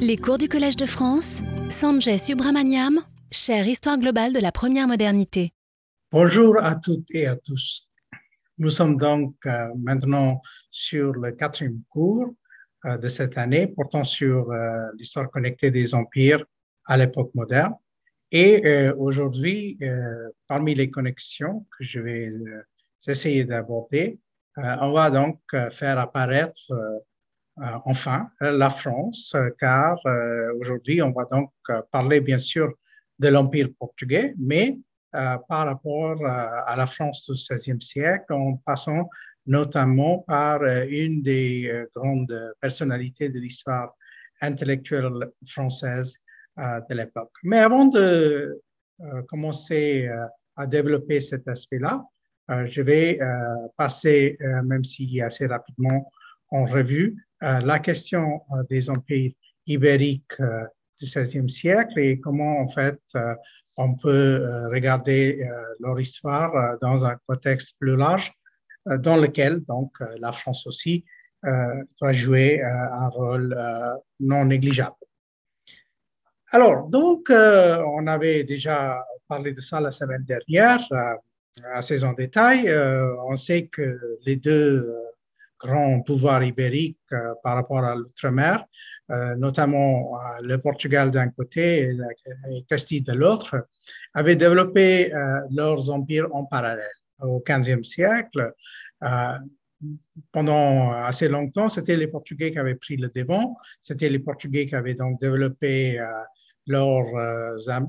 Les cours du Collège de France, Sanjay Subramaniam, chère Histoire globale de la première modernité. Bonjour à toutes et à tous. Nous sommes donc euh, maintenant sur le quatrième cours euh, de cette année portant sur euh, l'histoire connectée des empires à l'époque moderne. Et aujourd'hui, parmi les connexions que je vais essayer d'aborder, on va donc faire apparaître enfin la France, euh, car euh, aujourd'hui, on va donc parler bien sûr de l'Empire portugais, mais par rapport à la France du XVIe siècle, en passant notamment par une des grandes personnalités de l'histoire intellectuelle française de l'époque. Mais avant de commencer à développer cet aspect-là, je vais passer, même si assez rapidement, en revue euh, la question euh, des empires ibériques euh, du XVIe siècle et comment en fait on peut regarder leur histoire dans un contexte plus large dans lequel donc la France aussi doit jouer un rôle non négligeable. Alors, donc, on avait déjà parlé de ça la semaine dernière, assez en détail. on sait que les deux grand pouvoir ibérique euh, par rapport à l'outre-mer, euh, notamment euh, le Portugal d'un côté et, Castille de l'autre, avaient développé leurs empires en parallèle. Au XVe siècle, pendant assez longtemps, c'était les Portugais qui avaient pris le devant, c'était les Portugais qui avaient donc développé leurs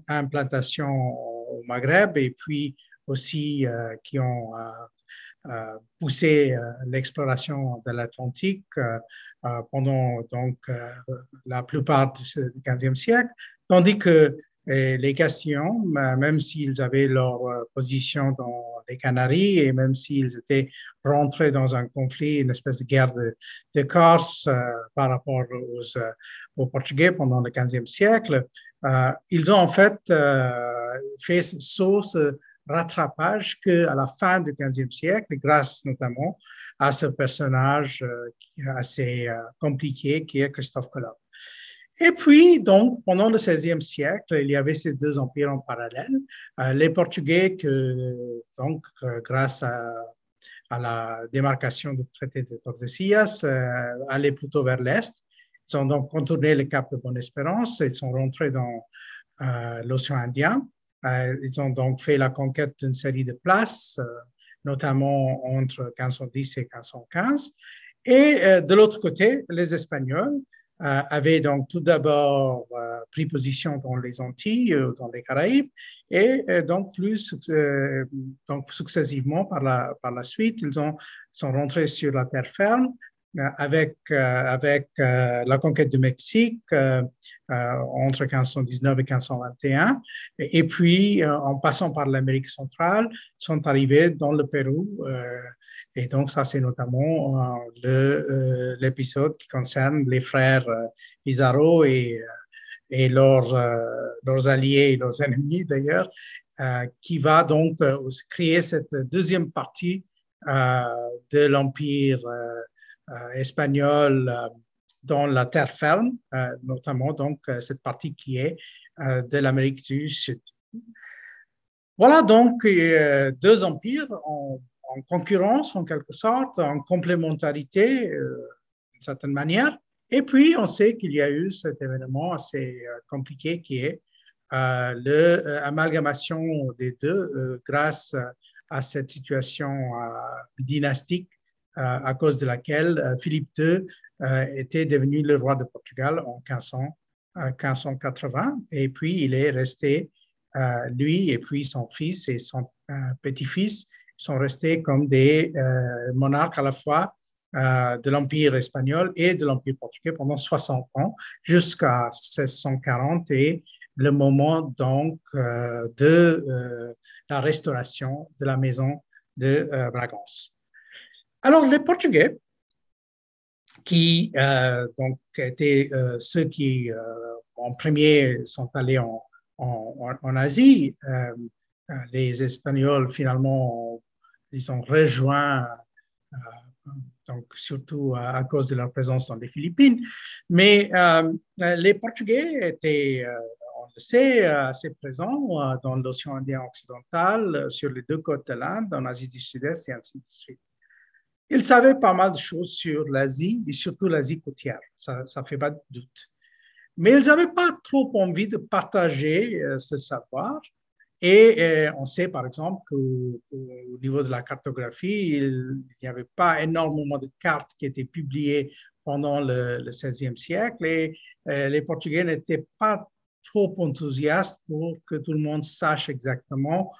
implantations au Maghreb et puis aussi qui ont euh, pousser euh, l'exploration de l'Atlantique euh, pendant donc la plupart du XVe siècle, tandis que les Castillans, même s'ils avaient leur position dans les Canaries et même s'ils étaient rentrés dans un conflit, une espèce de guerre de, de Corse par rapport aux, aux, Portugais pendant le XVe siècle, ils ont en fait fait sauce rattrapage qu'à la fin du XVe siècle, grâce notamment à ce personnage euh, assez euh, compliqué qui est Christophe Colomb. Et puis, donc, pendant le XVIe siècle, il y avait ces deux empires en parallèle. Euh, les Portugais, que, donc, grâce à, la démarcation du traité de Tordesillas, allaient plutôt vers l'Est. Ils ont donc contourné le cap de Bonne-Espérance et sont rentrés dans l'océan Indien. Euh, ils ont donc fait la conquête d'une série de places, euh, notamment entre 1510 et 1515. Et euh, de l'autre côté, les Espagnols avaient donc tout d'abord pris position dans les Antilles, dans les Caraïbes, et donc plus donc successivement par la, par la suite, ils ont, sont rentrés sur la terre ferme avec, euh, avec euh, la conquête du Mexique entre 1519 et 1521, et, puis en passant par l'Amérique centrale, sont arrivés dans le Pérou. et donc, ça, c'est notamment l'épisode qui concerne les frères Pizarro et, et leurs, leurs alliés et leurs ennemis d'ailleurs, qui va donc créer cette deuxième partie de l'Empire euh, espagnol euh, dans la terre ferme, euh, notamment donc cette partie qui est de l'Amérique du Sud. Voilà donc deux empires en, concurrence en quelque sorte, en complémentarité d'une certaine manière. Et puis on sait qu'il y a eu cet événement assez compliqué qui est l'amalgamation des deux grâce à cette situation dynastique à cause de laquelle euh, Philippe II euh, était devenu le roi de Portugal en 1580. Euh, et puis, il est resté, lui et puis son fils et son petit-fils sont restés comme des monarques à la fois de l'Empire espagnol et de l'Empire portugais pendant 60 ans, jusqu'à 1640 et le moment donc de la restauration de la maison de Bragance. Alors, les Portugais, qui euh, donc étaient euh, ceux qui euh, en premier sont allés en, en, Asie, les Espagnols finalement, ils ont rejoint donc surtout à, cause de leur présence dans les Philippines. Mais les Portugais étaient, on le sait, assez présents dans l'océan Indien occidental, sur les deux côtes de l'Inde, en Asie du Sud-Est et ainsi de suite. Ils savaient pas mal de choses sur l'Asie et surtout l'Asie côtière, ça ne fait pas de doute. Mais ils n'avaient pas trop envie de partager ce savoir. Et euh, on sait par exemple qu'au niveau de la cartographie, il n'y avait pas énormément de cartes qui étaient publiées pendant le, XVIe siècle. Et euh, les Portugais n'étaient pas trop enthousiastes pour que tout le monde sache exactement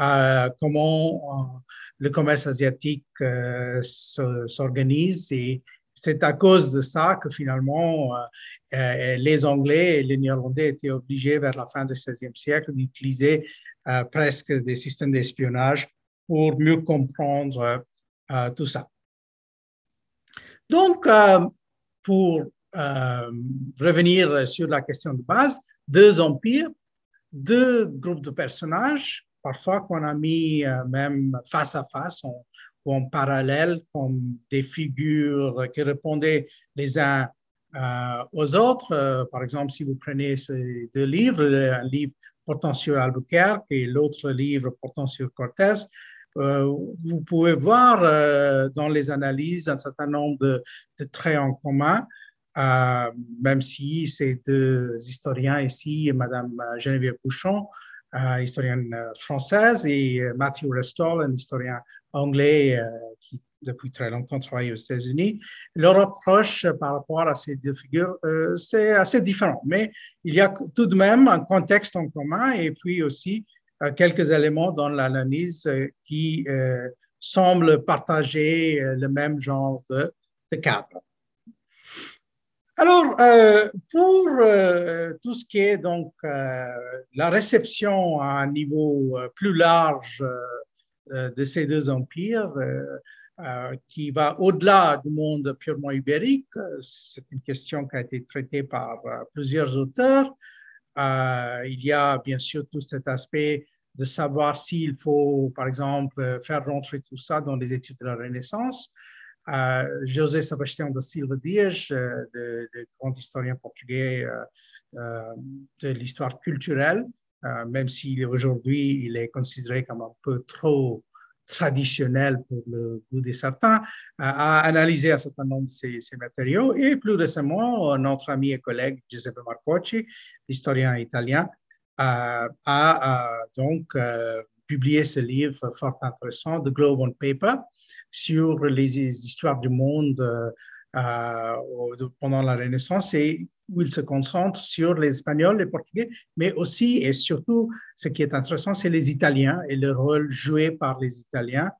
euh, comment le commerce asiatique s'organise et c'est à cause de ça que finalement les Anglais et les Néerlandais étaient obligés vers la fin du XVIe siècle d'utiliser euh, presque des systèmes d'espionnage pour mieux comprendre euh, tout ça. Donc, euh, pour revenir sur la question de base, deux empires, deux groupes de personnages, parfois qu'on a mis même face à face ou en parallèle comme des figures qui répondaient les uns aux autres. par exemple, si vous prenez ces deux livres, un livre portant sur Albuquerque et l'autre livre portant sur Cortés, euh, vous pouvez voir euh, dans les analyses un certain nombre de, traits en commun, euh, même si ces deux historiens ici, Madame Geneviève Bouchon, historienne française, et Matthew Restall, un historien anglais qui depuis très longtemps travaillé aux États-Unis. Leur approche par rapport à ces deux figures, euh, c'est assez différent, mais il y a tout de même un contexte en commun et puis aussi euh, quelques éléments dans l'analyse euh, qui semblent partager le même genre de cadre. Alors, pour tout ce qui est donc la réception à un niveau plus large de ces deux empires, euh, qui va au-delà du monde purement ibérique. C'est une question qui a été traitée par euh, plusieurs auteurs. Euh, il y a bien sûr tout cet aspect de savoir s'il faut, par exemple, faire rentrer tout ça dans les études de la Renaissance. José Sebastião da Silva Dias, le, grand historien portugais de l'histoire culturelle, même s'il aujourd'hui il est considéré comme un peu trop traditionnel pour le goût de certains, a analysé un certain nombre de ces, matériaux. Et plus récemment, notre ami et collègue Giuseppe Marcocci, historien italien, a, donc publié ce livre fort intéressant, The Globe on Paper, sur les histoires du monde euh, euh, pendant la Renaissance et où il se concentre sur les Espagnols, les Portugais, mais aussi et surtout, ce qui est intéressant, c'est les Italiens et le rôle joué par les Italiens,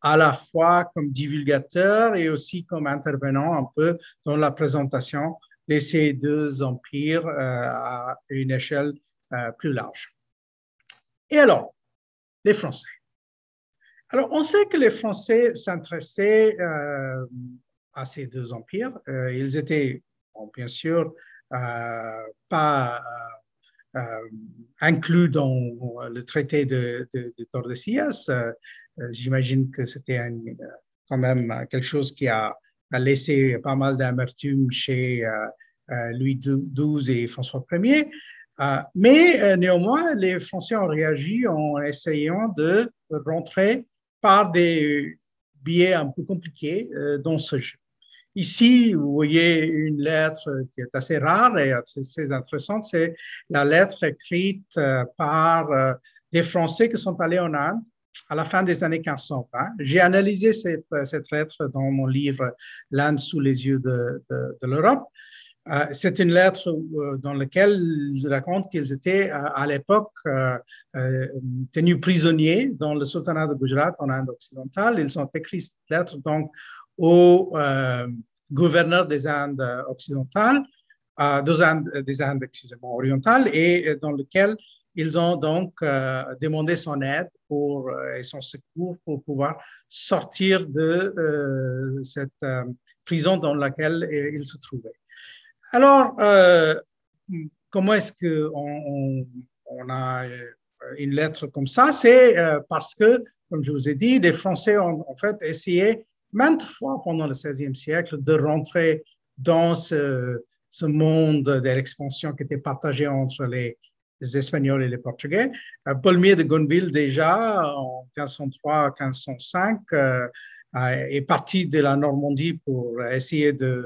à la fois comme divulgateurs et aussi comme intervenants un peu dans la présentation de ces deux empires euh, à une échelle plus large. Et alors, les Français. Alors, on sait que les Français s'intéressaient à ces deux empires. Euh, ils étaient, bien sûr, euh, pas euh, inclus dans le traité de, Tordesillas. J'imagine que c'était quand même quelque chose qui a, laissé pas mal d'amertume chez Louis XII et François Ier. mais néanmoins, les Français ont réagi en essayant de rentrer par des biais un peu compliqués dans ce jeu. Ici, vous voyez une lettre qui est assez rare et assez intéressante. C'est la lettre écrite euh, par euh, des Français qui sont allés en Inde à la fin des années 1520. J'ai analysé cette, lettre dans mon livre L'Inde sous les yeux de, l'Europe. Euh, c'est une lettre dans laquelle ils racontent qu'ils étaient à l'époque tenus prisonniers dans le sultanat de Gujarat en Inde occidentale. Ils ont écrit cette lettre donc au euh, gouverneur des Indes occidentales, euh, des Indes, des Indes orientales, et dans lequel ils ont donc euh, demandé son aide pour, et son secours pour pouvoir sortir de cette prison dans laquelle ils se trouvaient. Alors, comment est-ce qu'on on, a une lettre comme ça? C'est parce que, comme je vous ai dit, les Français ont en fait essayé maintes fois pendant le XVIe siècle de rentrer dans ce, monde de l'expansion qui était partagé entre les, Espagnols et les Portugais. Euh, Paulmier de Gonville, déjà en 1503-1505, euh, est parti de la Normandie pour essayer de,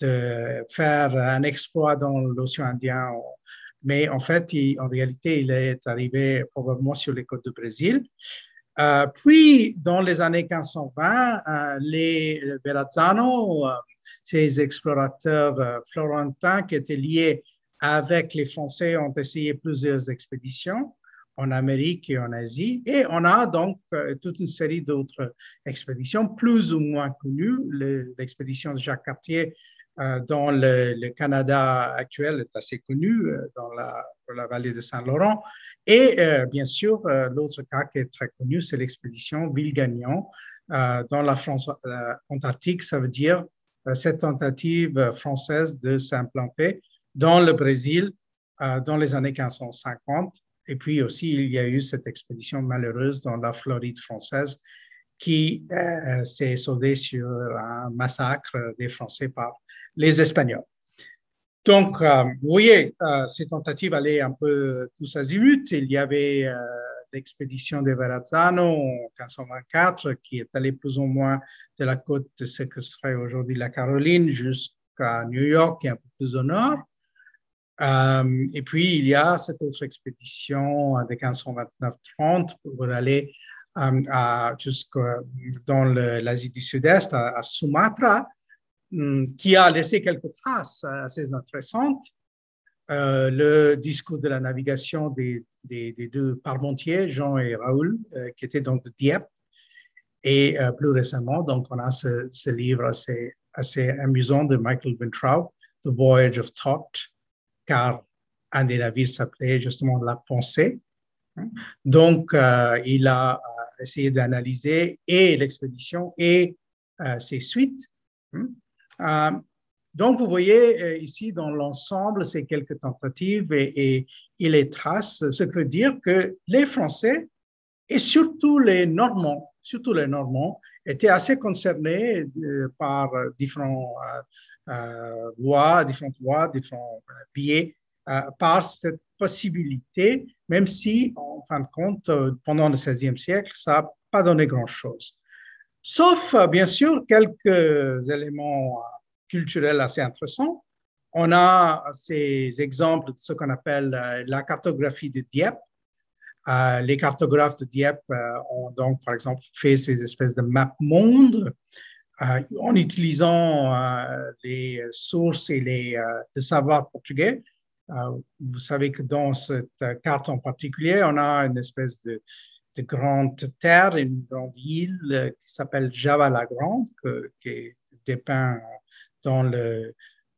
de faire un exploit dans l'océan Indien. Mais en fait, en réalité, il est arrivé probablement sur les côtes du Brésil. Euh, puis, dans les années 1520, euh, les Verrazzano, euh, ces explorateurs florentins qui étaient liés avec les Français, ont essayé plusieurs expéditions en Amérique et en Asie. Et on a donc toute une série d'autres expéditions plus ou moins connues. L'expédition de Jacques Cartier dans le, Canada actuel est assez connue, dans la, dans la vallée de Saint-Laurent. Et euh, bien sûr, euh, l'autre cas qui est très connu, c'est l'expédition Ville-Gagnon euh, dans la France antarctique. Ça veut dire cette tentative française de s'implanter dans le Brésil dans les années 1550. Et puis aussi, il y a eu cette expédition malheureuse dans la Floride française qui s'est soldée sur un massacre des Français par les Espagnols. Donc, euh, vous voyez, euh, ces tentatives allaient un peu tous azimuts. Il y avait euh, l'expédition de Verrazzano en 1524 qui est allée plus ou moins de la côte de ce que serait aujourd'hui la Caroline jusqu'à New York et un peu plus au nord. et puis, il y a cette autre expédition de 1529-30 pour aller jusqu'à dans l'Asie du Sud-Est, à Sumatra, Hmm, qui a laissé quelques traces assez intéressantes. Euh, le discours de la navigation des, deux parmentiers, Jean et Raoul, euh, qui étaient donc de Dieppe. Et euh, plus récemment, donc, on a ce, livre assez, amusant de Michael Vintraub, The Voyage of Thought, car un des navires s'appelait justement La Pensée. Donc, il a essayé d'analyser et l'expédition et ses suites. Hmm, euh, donc, vous voyez euh, ici dans l'ensemble ces quelques tentatives et, et, les traces, ce que veut dire que les Français et surtout les Normands, surtout les Normands, étaient assez concernés euh, par différents euh, voies, différentes voies, différents biais, par cette possibilité, même si, en fin de compte, pendant le XVIe siècle, ça n'a pas donné grand-chose. Sauf, bien sûr, quelques éléments culturels assez intéressants. On a ces exemples de ce qu'on appelle euh, la cartographie de Dieppe. Euh, les cartographes de Dieppe euh, ont donc, par exemple, fait ces espèces de map monde en utilisant les sources et les, le savoir portugais. Vous savez que dans cette carte en particulier, on a une espèce de, de grande terre, une grande île qui s'appelle Java la Grande, qui est dépeint dans le,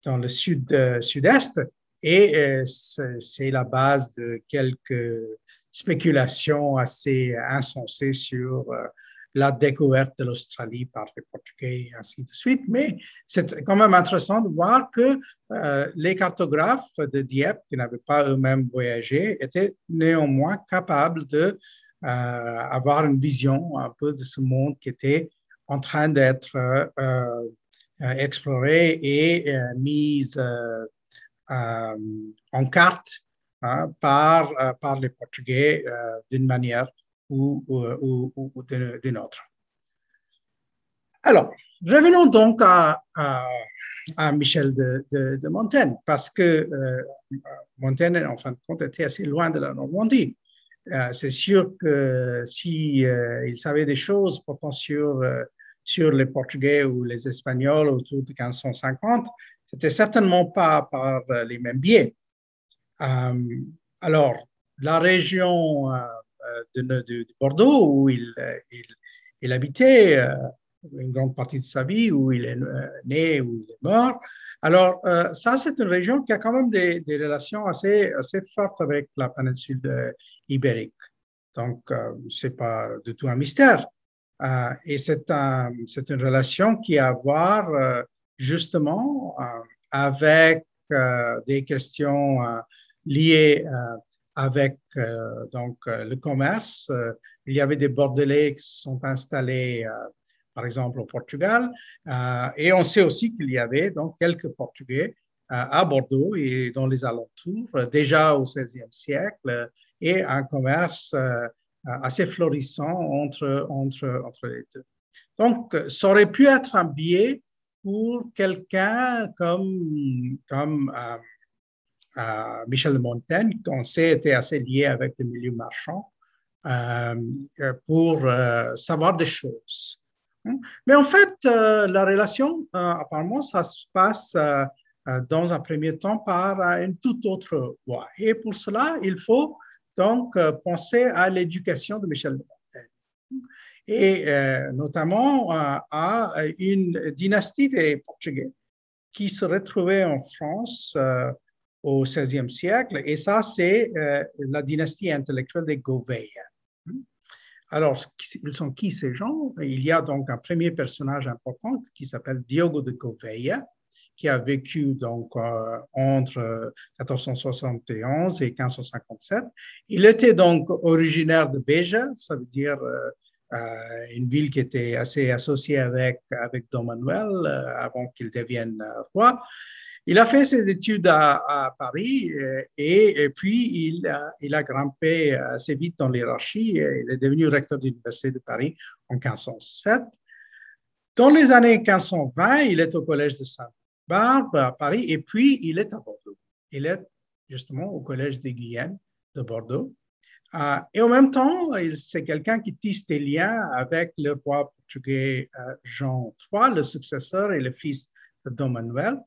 dans le sud, euh, sud-est. Et euh, c'est la base de quelques spéculations assez insensées sur euh, la découverte de l'Australie par les Portugais et ainsi de suite. Mais c'est quand même intéressant de voir que les cartographes de Dieppe, qui n'avaient pas eux-mêmes voyagé, étaient néanmoins capables de avoir une vision un peu de ce monde qui était en train d'être euh, explorée et euh, euh, en carte hein, par les Portugais d'une manière ou, ou, ou, d'une autre. Alors, revenons donc à, à, Michel de, de, Montaigne, parce que Montaigne, en fin de compte, était assez loin de la Normandie. c'est sûr que si savait des choses portant sur sur les Portugais ou les Espagnols autour de 1550, c'était certainement pas par euh, les mêmes biais. Euh, alors, la région euh, de, Bordeaux, où il, il, habitait une grande partie de sa vie, où il est né, où il est mort, alors, ça, c'est une région qui a quand même des, relations assez, assez, fortes avec la péninsule ibérique. Donc, ce n'est pas du tout un mystère. Euh, et c'est une relation qui a à voir euh, justement euh, avec des questions liées avec donc le commerce. il y avait des bordelais qui se sont installés par exemple au Portugal. et on sait aussi qu'il y avait donc quelques Portugais à Bordeaux et dans les alentours, déjà au XVIe siècle, et un commerce assez florissant entre, entre, entre les deux. Donc, ça aurait pu être un biais pour quelqu'un comme, comme euh, euh, Michel de Montaigne, qu'on sait était assez lié avec le milieu marchand, euh, pour savoir des choses. Mais en fait, la relation, apparemment, ça se passe dans un premier temps par une toute autre voie. Et pour cela, il faut donc penser à l'éducation de Michel de Montaigne et euh, notamment euh, à une dynastie des Portugais qui se retrouvait en France euh, au XVIe siècle, et ça, c'est la dynastie intellectuelle des Gouveia. Alors, ils sont qui ces gens? Il y a donc un premier personnage important qui s'appelle Diogo de Gouveia, qui a vécu donc entre 1471 et 1557. Il était donc originaire de Beja, ça veut dire euh, une ville qui était assez associée avec, avec Don Manuel euh, avant qu'il devienne euh, roi. Il a fait ses études à, Paris et, puis il a, grimpé assez vite dans l'hierarchie. Il est devenu recteur de l'Université de Paris en 1507. Dans les années 1520, il est au Collège de Sainte-Barbe à Paris et puis il est à Bordeaux. Il est justement au Collège de Guyenne de Bordeaux. Euh, et en même temps, c'est quelqu'un qui tisse des liens avec le roi portugais euh, Jean III, le successeur et le fils de Don Manuel.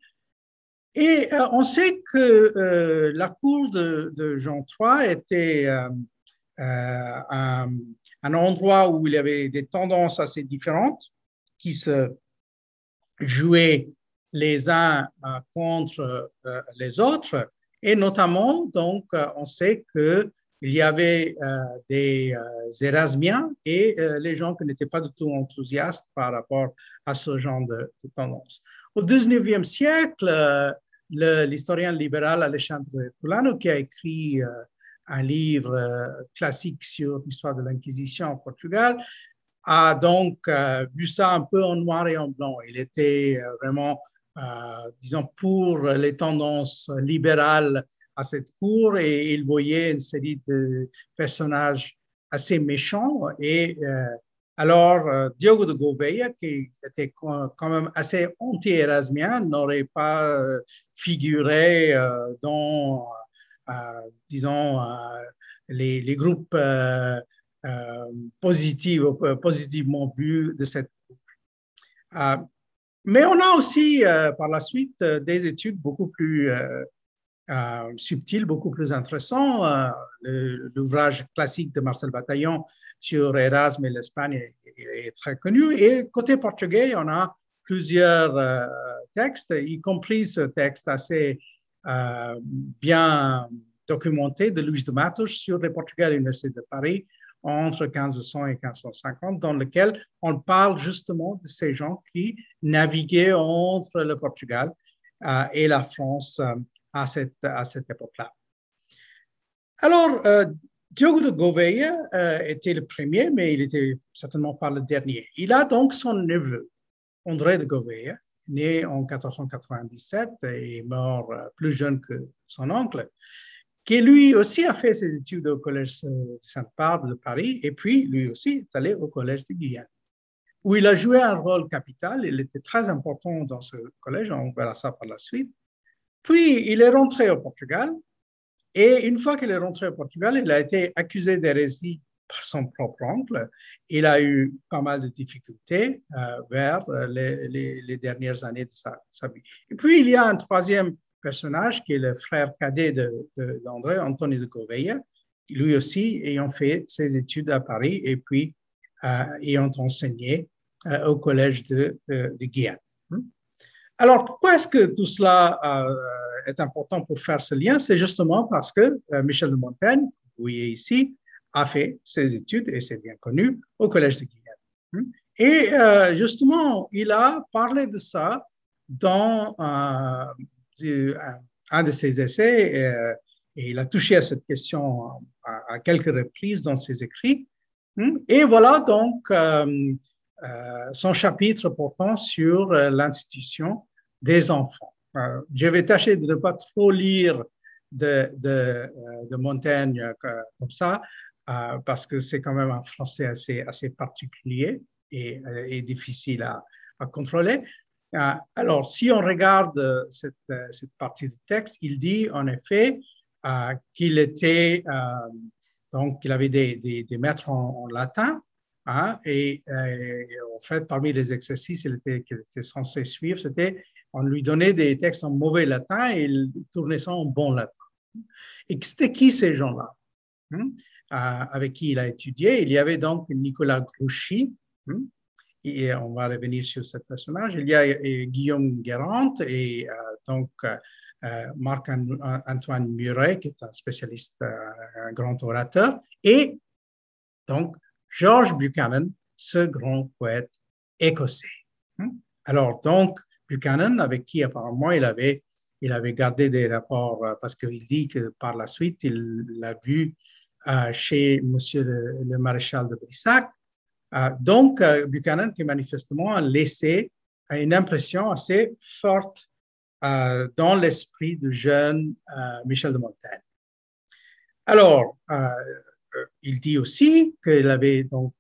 Et euh, on sait que la cour de, Jean III était un, un, endroit où il y avait des tendances assez différentes qui se jouaient les uns contre les autres. Et notamment, donc, on sait que il y avait euh, des euh, Érasmiens et euh, les gens qui n'étaient pas du tout enthousiastes par rapport à ce genre de, tendance. Au 19e siècle, l'historien libéral Alexandre Culano, qui a écrit un livre classique sur l'histoire de l'Inquisition au Portugal, a donc vu ça un peu en noir et en blanc. Il était vraiment, disons, pour les tendances libérales à cette cour et il voyait une série de personnages assez méchants. Et euh, alors, euh, Diogo de Gouveia, qui était quand même assez anti-érasmien, n'aurait pas euh, figuré dans, disons, les, groupes positifs, positivement vus de cette mais on a aussi par la suite des études beaucoup plus euh, subtil, beaucoup plus intéressant. Euh, l'ouvrage classique de Marcel Bataillon sur Erasme et l'Espagne est, très connu. Et côté portugais, on a plusieurs euh, textes, y compris ce texte assez bien documenté de Luis de Matos sur les Portugais à l'Université de Paris entre 1500 et 1550, dans lequel on parle justement de ces gens qui naviguaient entre le Portugal et la France à cette, à cette époque-là. Alors, euh, Diogo de Gouveia euh, était le premier, mais il était certainement pas le dernier. Il a donc son neveu, André de Gouveia, né en 1497 et mort euh, plus jeune que son oncle, qui lui aussi a fait ses études au Collège Sainte-Barbe de Paris et puis lui aussi est allé au Collège de Guyane, où il a joué un rôle capital. Il était très important dans ce collège, on verra ça par la suite. Puis, il est rentré au Portugal et une fois qu'il est rentré au Portugal, il a été accusé d'hérésie par son propre oncle. Il a eu pas mal de difficultés euh, vers euh, les, dernières années de sa, vie. Et puis, il y a un troisième personnage qui est le frère cadet d'André, de, Anthony de Gouveia, lui aussi ayant fait ses études à Paris et puis euh, ayant enseigné au collège de, de, de Guyane. Alors, pourquoi est-ce que tout cela euh, est important pour faire ce lien? C'est justement parce que euh, Michel de Montaigne, vous voyez ici, a fait ses études, et c'est bien connu, au Collège de Guyane. Hmm? Et euh, justement, il a parlé de ça dans un de ses essais, et, il a touché à cette question à, quelques reprises dans ses écrits. Hmm? Et voilà donc son chapitre portant sur l'institution des enfants. je vais tâcher de ne pas trop lire de, de, de Montaigne comme ça, parce que c'est quand même un français assez, assez particulier et, difficile à, à contrôler. Euh, alors, si on regarde euh, cette, euh, cette, partie du texte, il dit en effet qu'il était, donc, qu'il avait des, des, maîtres en, latin, hein, et, en fait, parmi les exercices qu'il était, censé suivre, c'était on lui donnait des textes en mauvais latin et il tournait ça en bon latin. Et c'était qui ces gens-là hein, avec qui il a étudié? Il y avait donc Nicolas Grouchy, hein, et on va revenir sur ce personnage. Il y a Guillaume Guérant et euh, donc euh, Marc-Antoine Muret, qui est un spécialiste, euh, un grand orateur, et donc George Buchanan, ce grand poète écossais. Hmm? Alors, donc, Buchanan, avec qui apparemment il avait, il avait gardé des rapports, parce qu'il dit que par la suite, il l'a vu chez Monsieur le, maréchal de Brissac, euh, donc, euh, Buchanan qui manifestement a laissé une impression assez forte euh, dans l'esprit du jeune Michel de Montaigne. Alors, il dit aussi qu'il avait donc,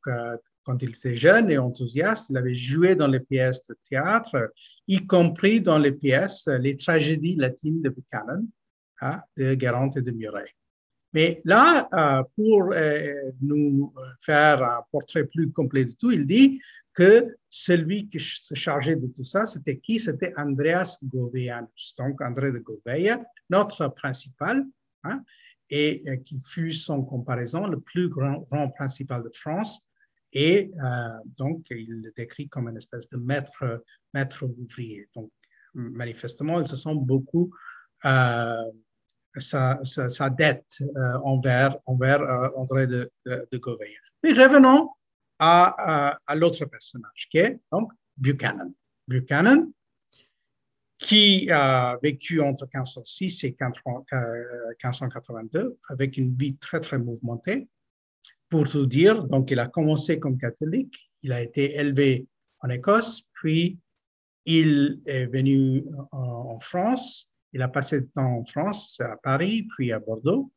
quand il était jeune et enthousiaste, il avait joué dans les pièces de théâtre, y compris dans les pièces, les tragédies latines de Buchanan, hein, de Guérant et de Muret. Mais là, euh, pour euh, nous faire un portrait plus complet de tout, il dit que celui qui se chargeait de tout ça, c'était qui? C'était Andreas Goveanus, donc André de Gouveia, notre principal, hein, et euh, qui fut son comparaison le plus grand, principal de France. Et donc, il le décrit comme une espèce de maître, maître ouvrier. Donc, manifestement, ils se sont beaucoup sa, sa, dette euh, envers, envers euh, André de, de, de. Mais revenons à, à, l'autre personnage, qui est donc Buchanan. Buchanan, qui a vécu entre 1506 et 1582 euh, avec une vie très, très mouvementée. Pour tout dire, donc il a commencé comme catholique, il a été élevé en Écosse, puis il est venu en France il a passé du temps en France, à Paris, puis à Bordeaux.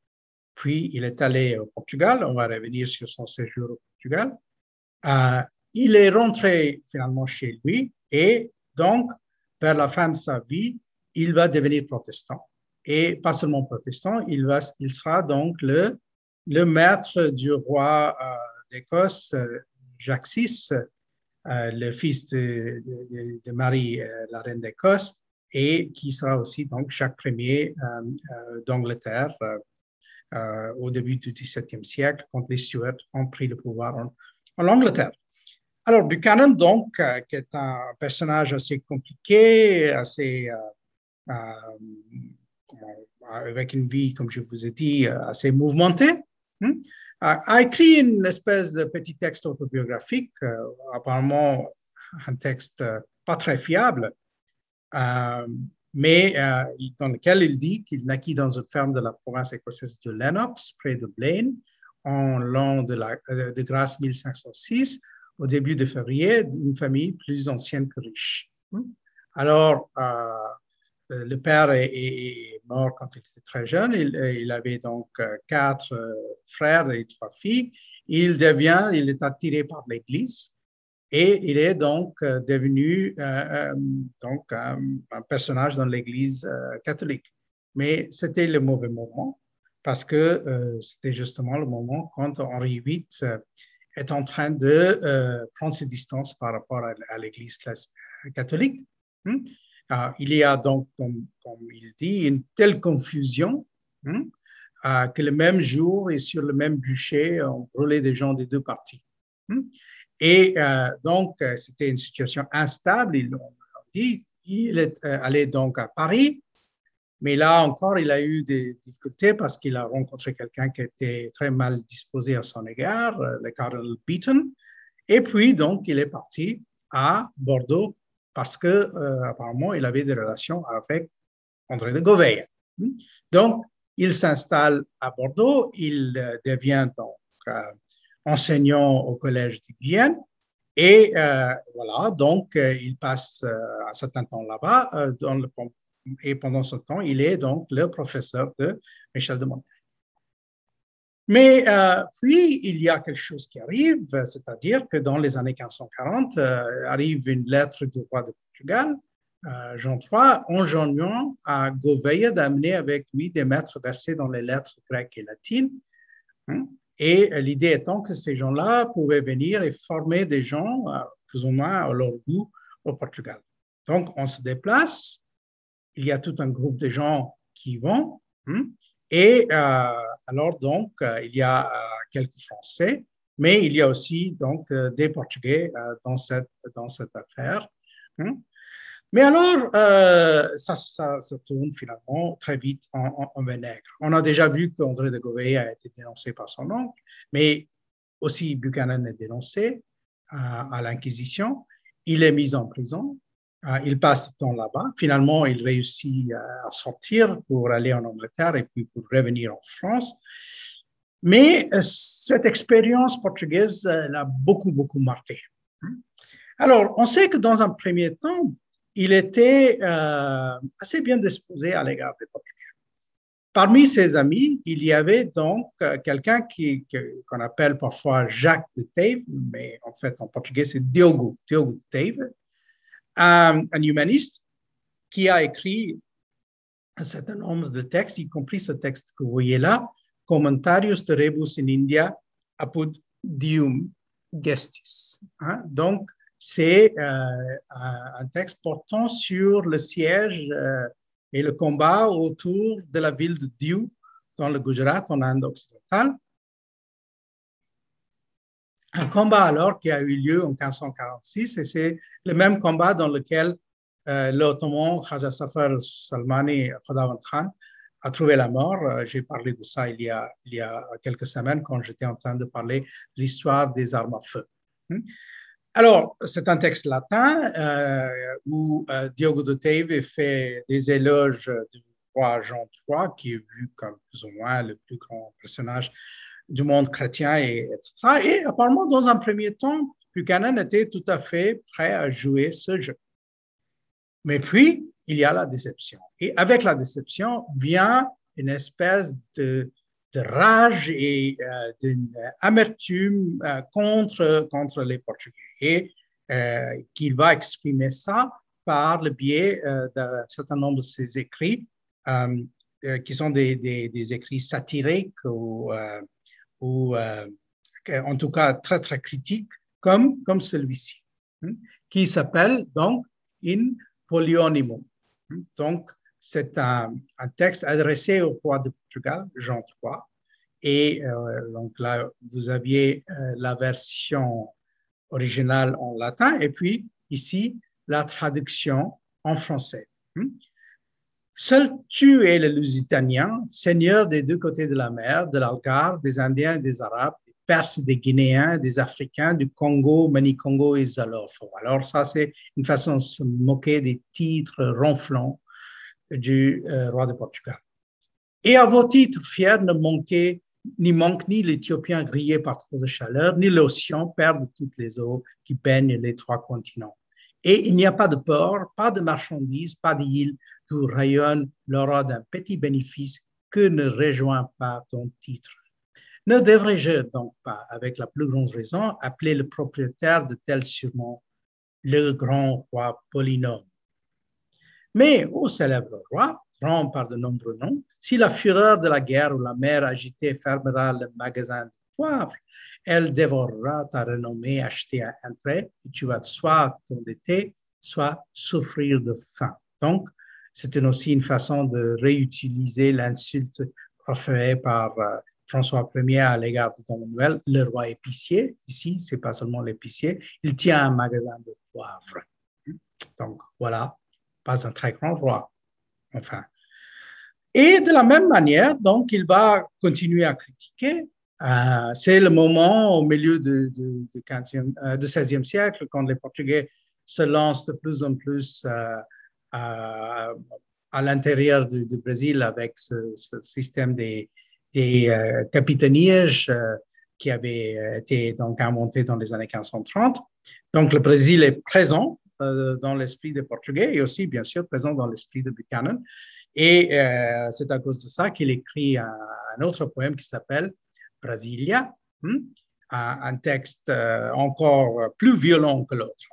Puis il est allé au Portugal. On va revenir sur son séjour au Portugal. Euh, il est rentré finalement chez lui et donc, vers la fin de sa vie, il va devenir protestant. Et pas seulement protestant, il, va, il sera donc le, le maître du roi euh, d'Écosse, Jacques VI, euh, le fils de, Marie, la reine d'Écosse, et qui sera aussi donc euh, euh, d'Angleterre euh, au début du XVIIe siècle, quand les Stuarts ont pris le pouvoir en, Angleterre. Alors, Buchanan, donc, qui est un personnage assez compliqué, assez, avec une vie, comme je vous ai dit, assez mouvementée, a écrit une espèce de petit texte autobiographique, apparemment un texte pas très fiable, euh, mais euh, dans lequel il dit qu'il naquit dans une ferme de la province écossaise de Lennox, près de Blaine, en l'an de, la, euh, de grâce 1506, au début de février, d'une famille plus ancienne que riche. Hmm? Alors, le père est, mort quand il était très jeune. Il, il avait donc quatre frères et trois filles. Il devient, il est attiré par l'Église et il est donc euh, devenu euh, euh, donc, un, personnage dans l'Église catholique. Mais c'était le mauvais moment parce que c'était justement le moment quand Henri VIII est en train de prendre ses distances par rapport à, l'Église catholique. Hmm? il y a donc, comme, il dit, une telle confusion hmm, que le même jour et sur le même bûcher, on brûlait des gens des deux parties. Hmm? Et euh, donc, euh, c'était une situation instable. Il est euh, allé donc à Paris, mais là encore, il a eu des difficultés parce qu'il a rencontré quelqu'un qui était très mal disposé à son égard, le cardinal Beaton. Et puis, donc, il est parti à Bordeaux parce que apparemment, il avait des relations avec André de Gouveia. Donc, il s'installe à Bordeaux, il devient donc enseignant au collège de Vienne. Et voilà, donc il passe un certain temps là-bas. et pendant ce temps, il est donc le professeur de Michel de Montaigne. Mais puis, il y a quelque chose qui arrive, c'est-à-dire que dans les années 1540, arrive une lettre du roi de Portugal euh, Jean III, enjoignant à Gouveia d'amener avec lui des maîtres versés dans les lettres grecques et latines. Hein. Et l'idée étant que ces gens-là pouvaient venir et former des gens, euh, plus ou moins à leur goût, au Portugal. Donc, on se déplace, il y a tout un groupe de gens qui vont, hein. Et euh, alors, donc, il y a quelques Français, mais il y a aussi donc des Portugais dans, cette, dans cette affaire. Hein. Mais alors, euh, ça, se tourne finalement très vite en, en, vinaigre. On a déjà vu qu'André de Gouveia a été dénoncé par son oncle, mais aussi Buchanan est dénoncé à, l'Inquisition. Il est mis en prison. Euh, il passe du temps là-bas. Finalement, il réussit à sortir pour aller en Angleterre et puis pour revenir en France. Mais euh, cette expérience portugaise l'a beaucoup, beaucoup marqué. Alors, on sait que dans un premier temps, il était euh, assez bien disposé à l'égard des Portugais. Parmi ses amis, il y avait donc euh, quelqu'un qui, qu'on appelle parfois Jacques de Tave, mais en fait en portugais c'est Diogo, Diogo de Tave, un, humaniste qui a écrit un certain nombre de textes, y compris ce texte que vous voyez là, Commentarius de Rebus in India apud Dium Gestis. Hein. Donc, c'est euh, un texte portant sur le siège euh, et le combat autour de la ville de Diu dans le Gujarat, en Inde occidentale. Un combat alors qui a eu lieu en 1546 et c'est le même combat dans lequel euh, l'Ottoman Khaja Safar Salmani Khadavan Khan a trouvé la mort. J'ai parlé de ça il y, a, il y a quelques semaines quand j'étais en train de parler de l'histoire des armes à feu. Hmm? Alors, c'est un texte latin euh, où euh, Diogo de Teve fait des éloges du roi Jean III, qui est vu comme plus ou moins le plus grand personnage du monde chrétien, et, etc. Et apparemment, dans un premier temps, Buchanan était tout à fait prêt à jouer ce jeu. Mais puis, il y a la déception. Et avec la déception vient une espèce de rage et euh, euh, contre, contre les Portugais. Et euh, qu'il va exprimer ça par le biais d'un certain nombre de ses écrits, qui sont des, des, écrits satiriques ou, ou en tout cas très, très critiques, comme, comme celui-ci, hein, qui s'appelle donc In Polionimum. Donc, c'est un, texte adressé au roi de Portugal, Jean III. Et euh, donc là, vous aviez euh, la version originale en latin et puis ici, la traduction en français. Hmm? Seul tu es le Lusitanien, seigneur des deux côtés de la mer, de l'Algarve, des Indiens des Arabes, des Perses, des Guinéens, des Africains, du Congo, Mani-Congo et Zalofo. Alors ça, c'est une façon de se moquer des titres ronflants du euh, roi de Portugal. Et à vos titres fiers, ne manquez ni manque ni l'Éthiopien grillé par trop de chaleur, ni l'océan perd toutes les eaux qui baignent les trois continents. Et il n'y a pas de port, pas de marchandises, pas d'île d'où rayonne l'aura d'un petit bénéfice que ne rejoint pas ton titre. Ne devrais-je donc pas, avec la plus grande raison, appeler le propriétaire de tel surnom le grand roi Polynôme? Mais, ô célèbre roi, par de nombreux noms, si la fureur de la guerre ou la mer agitée fermera le magasin de poivre, elle dévorera ta renommée achetée à un trait et tu vas soit t'endetter, soit souffrir de faim. Donc, c'est aussi une façon de réutiliser l'insulte proférée par euh, François Ier à l'égard de Don Manuel, le roi épicier. Ici, c'est pas seulement l'épicier, il tient un magasin de poivre. Donc, voilà, pas un très grand roi. Enfin, et de la même manière, donc, il va continuer à critiquer. Euh, c'est le moment au milieu du de, de, 15e, euh, 16e siècle, quand les Portugais se lancent de plus en plus euh, à, à l'intérieur du, du, Brésil avec ce, système des, des euh, qui avait été donc inventé dans les années 1530. Donc, le Brésil est présent dans l'esprit des Portugais et aussi, bien sûr, présent dans l'esprit de Buchanan. Et c'est à cause de ça qu'il écrit un, autre poème qui s'appelle Brasilia, hmm, un, texte encore plus violent que l'autre.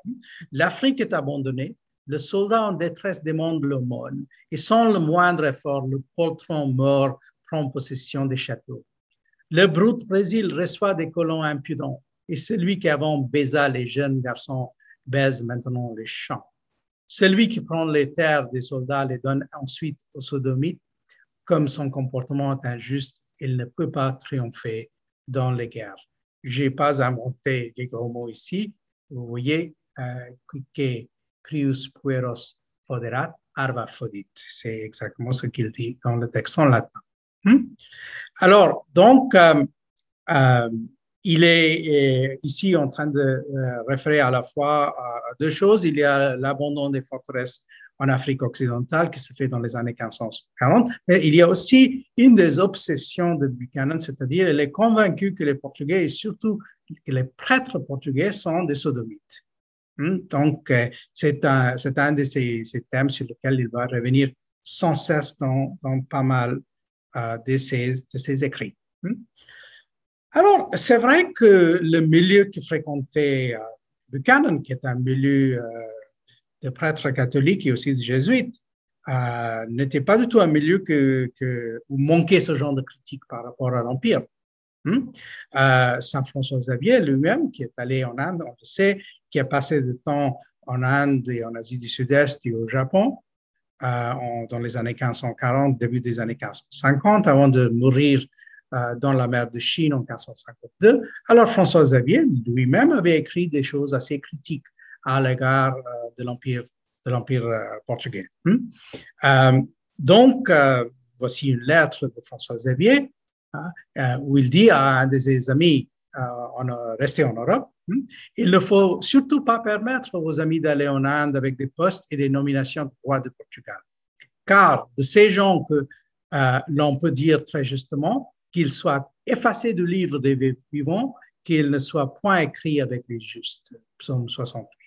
L'Afrique est abandonnée, le soldat en détresse demande l'aumône et sans le moindre effort, le poltron mort prend possession des châteaux. Le brut Brésil reçoit des colons impudents et celui qui avant baisa les jeunes garçons baise maintenant les champs. Celui qui prend les terres des soldats les donne ensuite aux sodomites. Comme son comportement est injuste, il ne peut pas triompher dans les guerres. Je n'ai pas inventé des gros mots ici. Vous voyez, euh, que crius pueros foderat arva fodit. C'est exactement ce qu'il dit dans le texte en latin. Hmm? Alors, donc, euh, euh, il est ici en train de référer à la fois à deux choses. Il y a l'abandon des forteresses en Afrique occidentale qui se fait dans les années 1540, mais il y a aussi une des obsessions de Buchanan, c'est-à-dire il est convaincu que les Portugais et surtout que les prêtres portugais sont des sodomites. Hmm? Donc, c'est un, un de ces, thèmes sur lesquels il va revenir sans cesse dans, dans pas mal euh, de ses, écrits. Hmm? Alors, c'est vrai que le milieu qui fréquentait euh, Buchanan, qui est un milieu euh, de prêtres catholiques et aussi de jésuites, n'était pas du tout un milieu où manquait ce genre de critique par rapport à l'Empire. Hmm? Saint François Xavier lui-même, qui est allé en Inde, on le sait, qui a passé du temps en Inde et en Asie du Sud-Est et au Japon, euh, dans les années 1540, début des années 1550, avant de mourir euh, dans la mer de Chine en 1552. Alors François Xavier lui-même avait écrit des choses assez critiques à l'égard euh, de l'empire de l'empire portugais. Hmm? donc voici une lettre de François Xavier hein, où il dit à un de ses amis restés en Europe Hmm? Il ne faut surtout pas permettre aux amis d'aller en Inde avec des postes et des nominations de roi de Portugal. Car de ces gens que euh, l'on peut dire très justement qu'ils soient effacés du livre des vivants, qu'ils ne soient point écrits avec les justes. Psaume 68.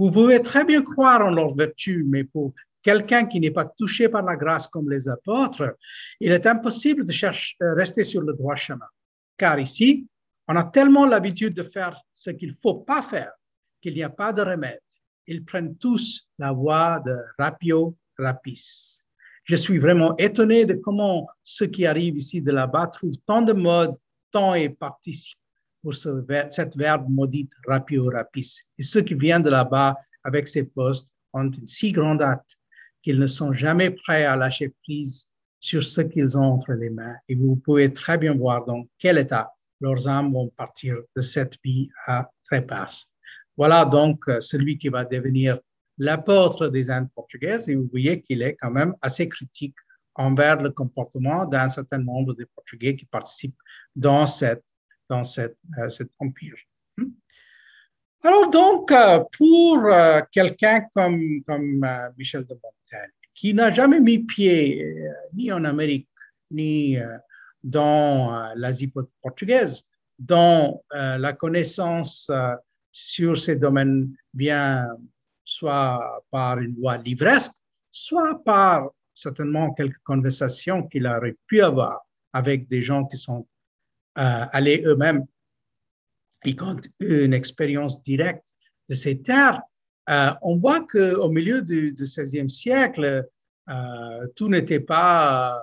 Vous pouvez très bien croire en leur vertu, mais pour quelqu'un qui n'est pas touché par la grâce comme les apôtres, il est impossible de euh, rester sur le droit chemin. Car ici, on a tellement l'habitude de faire ce qu'il ne faut pas faire qu'il n'y a pas de remède. Ils prennent tous la voie de rapio rapis. Je suis vraiment étonné de comment ceux qui arrivent ici de là-bas trouvent tant de modes, temps et participent pour ce, cette verbe maudite rapio rapis. Et ceux qui viennent de là-bas avec ces postes ont une si grande hâte qu'ils ne sont jamais prêts à lâcher prise sur ce qu'ils ont entre les mains. Et vous pouvez très bien voir dans quel état leurs âmes vont partir de cette vie à trépasse. Voilà donc euh, celui qui va devenir l'apôtre des Indes portugaises et vous voyez qu'il est quand même assez critique envers le comportement d'un certain nombre de Portugais qui participent dans, cette, dans euh, cet empire. Hmm? Alors donc, euh, pour quelqu'un comme, comme Michel de Montaigne, qui n'a jamais mis pied ni en Amérique, ni dans euh, l'Asie portugaise, dont euh, la connaissance euh, sur ces domaines vient soit par une voie livresque, soit par certainement quelques conversations qu'il aurait pu avoir avec des gens qui sont allés eux-mêmes et eu une expérience directe de ces terres. on voit qu'au milieu du, XVIe siècle, tout n'était pas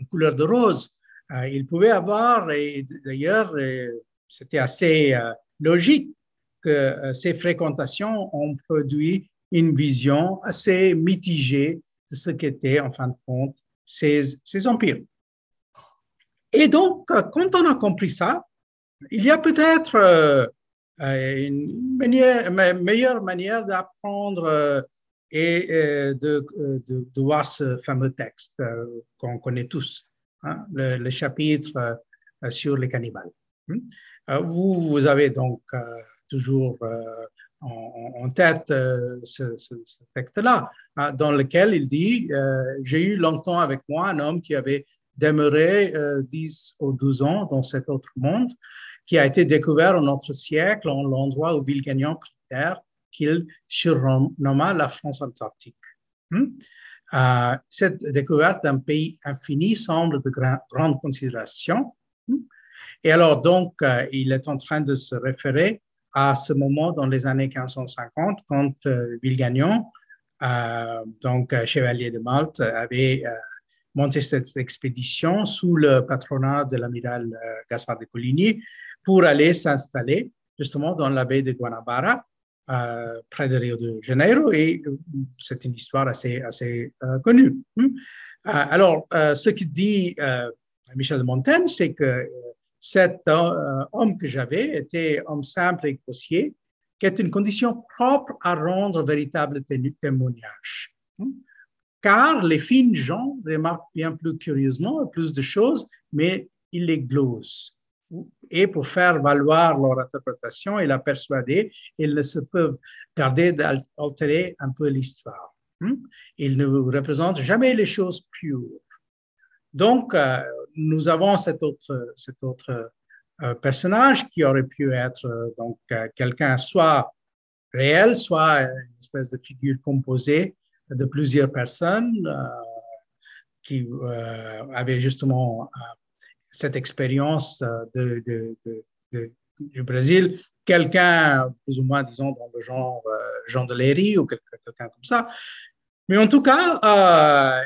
en couleur de rose. Euh, il pouvait avoir, et d'ailleurs, euh, c'était assez euh, logique que ces fréquentations ont produit une vision assez mitigée de ce qu'étaient, en fin de compte, ces, ces empires. Et donc, quand on a compris ça, il y a peut-être une meilleure manière d'apprendre et de, de, voir ce fameux texte qu'on connaît tous. Hein, le, chapitre euh, sur les cannibales. Hmm? Euh, vous, avez donc euh, toujours en, tête ce, texte-là, hein, dans lequel il dit J'ai eu longtemps avec moi un homme qui avait demeuré 10 ou 12 ans dans cet autre monde, qui a été découvert au notre siècle en l'endroit où Villegagnon prit terre, qu'il surnomma la France antarctique. Hmm? Euh, cette découverte d'un pays infini semble de grande considération. Hmm? Et alors, donc, euh, il est en train de se référer à ce moment dans les années 1550, quand euh, Villegagnon, donc chevalier de Malte, avait monté cette expédition sous le patronat de l'amiral Gaspard de Coligny pour aller s'installer justement dans la baie de Guanabara, euh, près de Rio de Janeiro, et euh, c'est une histoire assez, assez euh, connue. Hmm. alors, ce que dit Michel de Montaigne, c'est que cet homme que j'avais était homme simple et grossier, qui est une condition propre à rendre véritable témoignage. Car les fines gens remarquent bien plus curieusement plus de choses, mais ils les glosent et pour faire valoir leur interprétation et la persuader, ils ne se peuvent garder d'altérer un peu l'histoire. Hmm? Ils ne représentent jamais les choses pures. Donc, euh, nous avons cet autre, cet autre euh, personnage qui aurait pu être euh, donc quelqu'un soit réel, soit une espèce de figure composée de plusieurs personnes qui avaient justement cette expérience euh, du Brésil, quelqu'un plus ou moins, disons, dans le genre euh, Jean de Léry ou quelqu'un comme ça. Mais en tout cas, euh,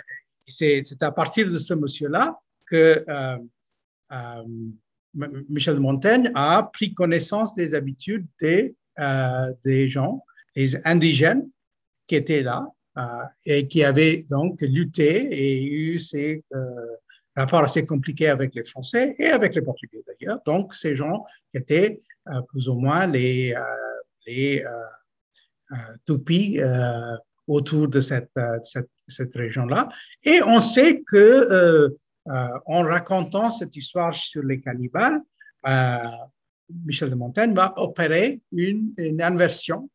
c'est à partir de ce monsieur-là que Michel de Montaigne a pris connaissance des habitudes des, des gens, des indigènes qui étaient là et qui avaient donc lutté et eu ces rapport assez compliqué avec les Français et avec les Portugais d'ailleurs. Donc, ces gens qui étaient euh, plus ou moins les, euh, les euh, toupies autour de cette, cette, région-là. Et on sait que en racontant cette histoire sur les cannibales, Michel de Montaigne va opérer une, inversion,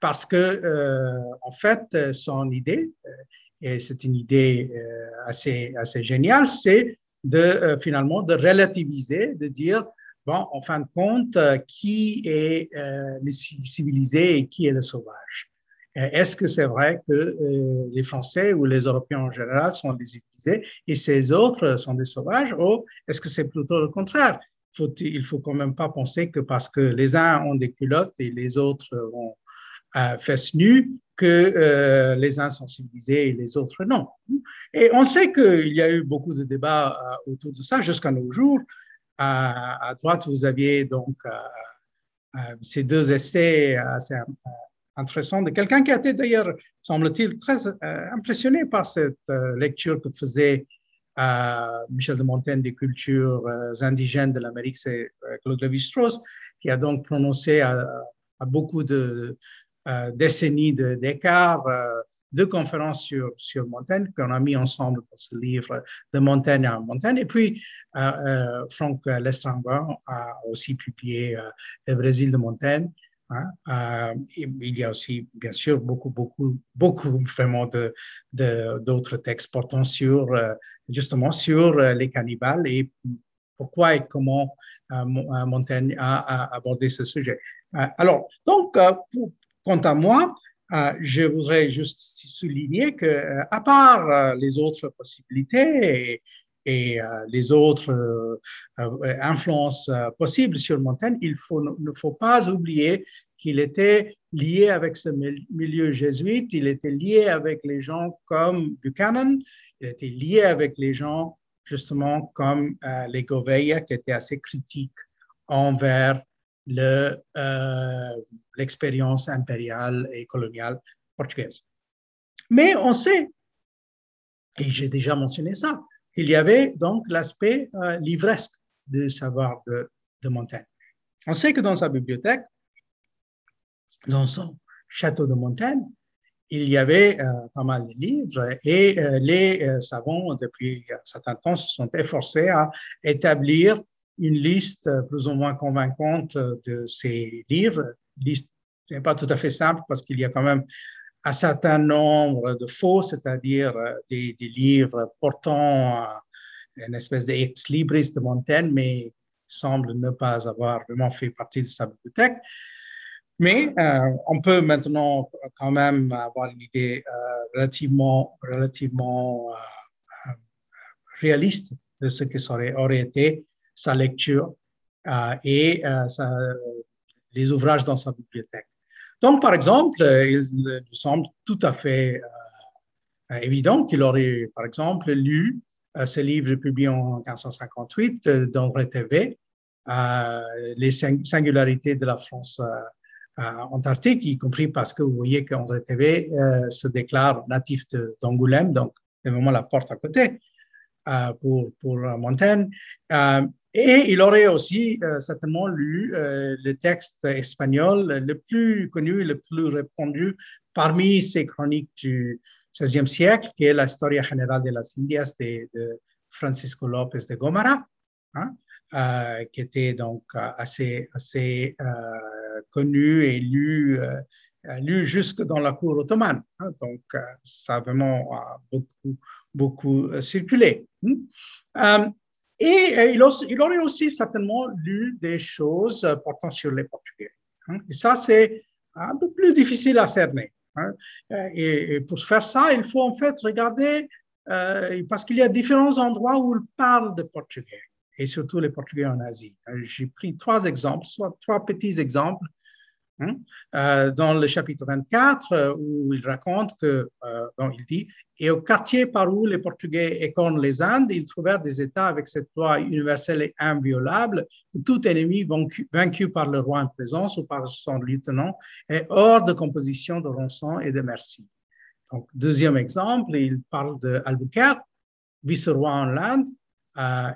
parce que, en fait, son idée et c'est une idée euh, assez, assez géniale, c'est de euh, finalement de relativiser, de dire, bon, en fin de compte, euh, qui est le civilisé et qui est le sauvage. Est-ce que c'est vrai que les Français ou les Européens en général sont des civilisés et ces autres sont des sauvages ou est-ce que c'est plutôt le contraire? Faut, Il faut quand même pas penser que parce que les uns ont des culottes et les autres ont fesses nues, que euh, les uns sont civilisés et les autres non. Et on sait qu'il y a eu beaucoup de débats euh, autour de ça jusqu'à nos jours. À, droite, vous aviez donc euh, ces deux essais assez intéressants de quelqu'un qui a été d'ailleurs, semble-t-il, très impressionné par cette lecture que faisait Michel de Montaigne des cultures indigènes de l'Amérique, c'est Claude Lévi-Strauss, qui a donc prononcé à beaucoup de, décennies d'écart, euh, deux conférences sur, sur Montaigne qu'on a mis ensemble pour ce livre de Montaigne à Montaigne. Et puis, euh, Franck Lestrange a aussi publié Le Brésil de Montaigne. Hein. il y a aussi, bien sûr, beaucoup, beaucoup, beaucoup vraiment de, d'autres textes portant sur, justement, sur les cannibales et pourquoi et comment Montaigne a, abordé ce sujet. Alors, donc, pour, Quant à moi, euh, je voudrais juste souligner que, euh, à part euh, les autres possibilités et, les autres influences possibles sur Montaigne, il ne faut pas oublier qu'il était lié avec ce milieu jésuite, il était lié avec les gens comme Buchanan, il était lié avec les gens justement comme les Gouveia qui étaient assez critiques envers euh, l'expérience impériale et coloniale portugaise. Mais on sait, et j'ai déjà mentionné ça, qu'il y avait donc l'aspect euh, livresque du savoir de, de, Montaigne. On sait que dans sa bibliothèque, dans son château de Montaigne, il y avait euh, pas mal de livres et les savants, depuis un certain temps, se sont efforcés à établir une liste plus ou moins convaincante de ces livres. Liste n'est pas tout à fait simple parce qu'il y a quand même un certain nombre de faux, c'est-à-dire euh, des, livres portant une espèce d'ex libris de Montaigne, mais semble ne pas avoir vraiment fait partie de sa bibliothèque. Mais on peut maintenant quand même avoir une idée relativement, relativement réaliste de ce que ça aurait, aurait été sa lecture et sa, les ouvrages dans sa bibliothèque. Donc, par exemple, il nous semble tout à fait euh, évident qu'il aurait, par exemple, lu euh, ce livre publié en 1558 euh, d'André TV, Les singularités de la France antarctique, y compris parce que vous voyez qu'André TV se déclare natif d'Angoulême, donc c'est vraiment la porte à côté pour, pour Montaigne. Et il aurait aussi euh, certainement lu euh, le texte espagnol le plus connu, le plus répandu parmi ces chroniques du XVIe siècle, qui est la Historia General de las Indias de, Francisco López de Gomara, hein, euh, qui était donc assez, assez connu et lu, lu jusque dans la cour ottomane. Hein, donc, ça a vraiment beaucoup, beaucoup circulé. Hein. Et euh, il, aurait aussi certainement lu des choses portant sur les Portugais. Hein. Et ça, c'est un peu plus difficile à cerner. Hein. Euh, et, pour faire ça, il faut en fait regarder, euh, parce qu'il y a différents endroits où il parle de portugais, et surtout les Portugais en Asie. J'ai pris trois exemples, soit trois petits exemples? Euh, dans le chapitre 24, euh, où il raconte que, euh, il dit, et au quartier par où les Portugais écornent les Indes, ils trouvèrent des États avec cette loi universelle et inviolable, que tout ennemi vaincu, par le roi en présence ou par son lieutenant est hors de composition de rançon et de merci. Donc, deuxième exemple, il parle d'Albuquerque, vice-roi en Inde,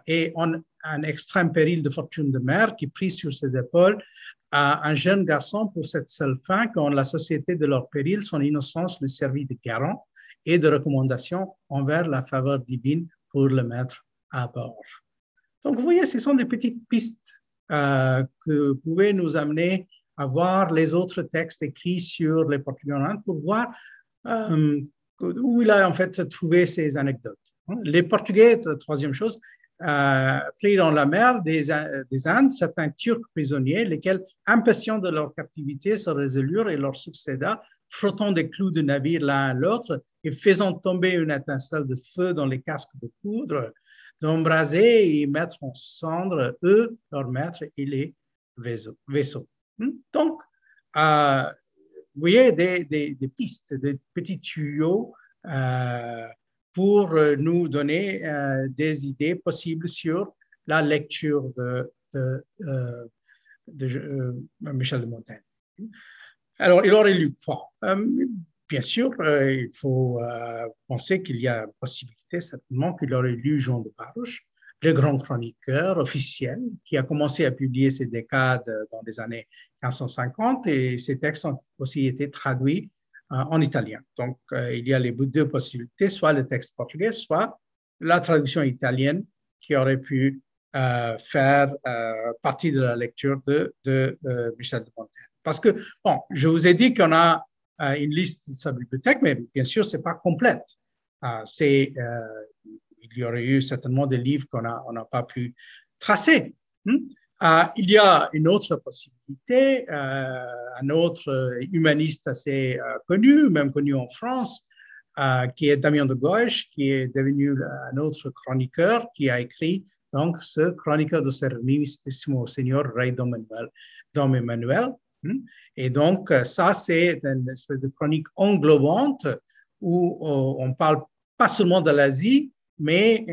et en un extrême péril de fortune de mer qui prit sur ses épaules à un jeune garçon pour cette seule fin, quand la société de leur péril, son innocence lui servit de garant et de recommandation envers la faveur divine pour le mettre à bord. Donc, vous voyez, ce sont des petites pistes euh, que pouvaient nous amener à voir les autres textes écrits sur les Portugais pour voir euh, où il a en fait trouvé ces anecdotes. Les Portugais, troisième chose, euh, pris dans la mer des, des, Indes certains Turcs prisonniers, lesquels, impatients de leur captivité, se résolurent et leur succéda, frottant des clous de navire l'un à l'autre et faisant tomber une étincelle de feu dans les casques de poudre, d'embraser et mettre en cendre eux, leurs maîtres et les vaisseaux. Hmm? Donc, euh, vous voyez des, pistes, des petits tuyaux euh, pour euh, nous donner euh, des idées possibles sur la lecture euh, de Michel de Montaigne. Alors, il aurait lu quoi? Bien sûr, il faut penser qu'il y a possibilité certainement qu'il aurait lu Jean de Baruch, le grand chroniqueur officiel qui a commencé à publier ses décades dans les années 1550 et ses textes ont aussi été traduits en italien. Donc, euh, il y a les deux possibilités, soit le texte portugais, soit la traduction italienne qui aurait pu euh, faire partie de la lecture de, Michel de Montaigne. Parce que, bon, je vous ai dit qu'on a une liste de sa bibliothèque, mais bien sûr, ce n'est pas complète. il y aurait eu certainement des livres qu'on n'a pas pu tracer. Hmm? Il y a une autre possibilité, euh, un autre humaniste assez euh, connu, même connu en France, euh, qui est Damien de Gauche, qui est devenu un autre chroniqueur, qui a écrit donc ce chroniqueur de Serenissimo Seigneur Rey Dom Emmanuel. Hmm? Et donc, ça, c'est une espèce de chronique englobante où on parle pas seulement de l'Asie, mais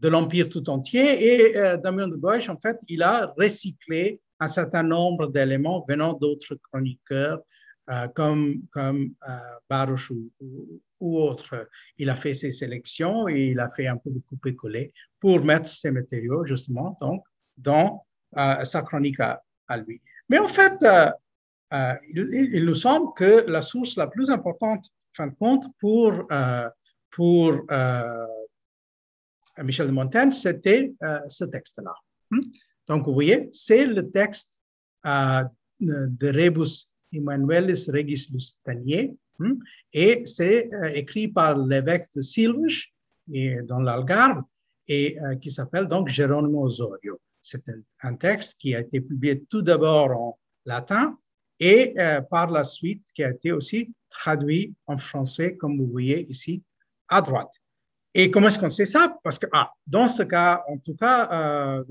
de l'Empire tout entier. Et euh, Damien de Gauche, en fait, il a recyclé un certain nombre d'éléments venant d'autres chroniqueurs euh, comme, comme Baruch ou, ou. Il a fait ses sélections et il a fait un peu de couper-coller pour mettre ces matériaux, justement, donc, dans sa chronique à, lui. Mais en fait, il, il, nous semble que la source la plus importante, en fin de compte, pour, pour Michel de Montaigne, c'était euh, ce texte-là. Hmm? Donc, vous voyez, c'est le texte euh, de Rebus Emmanuelis Regis Lusitanier, hmm? et c'est euh, écrit par l'évêque de Silves dans l'Algarve, et qui s'appelle donc Geronimo Osorio. C'est un, texte qui a été publié tout d'abord en latin et par la suite qui a été aussi traduit en français, comme vous voyez ici à droite. Et comment est-ce qu'on sait ça? Parce que ah, dans ce cas, en tout cas, euh,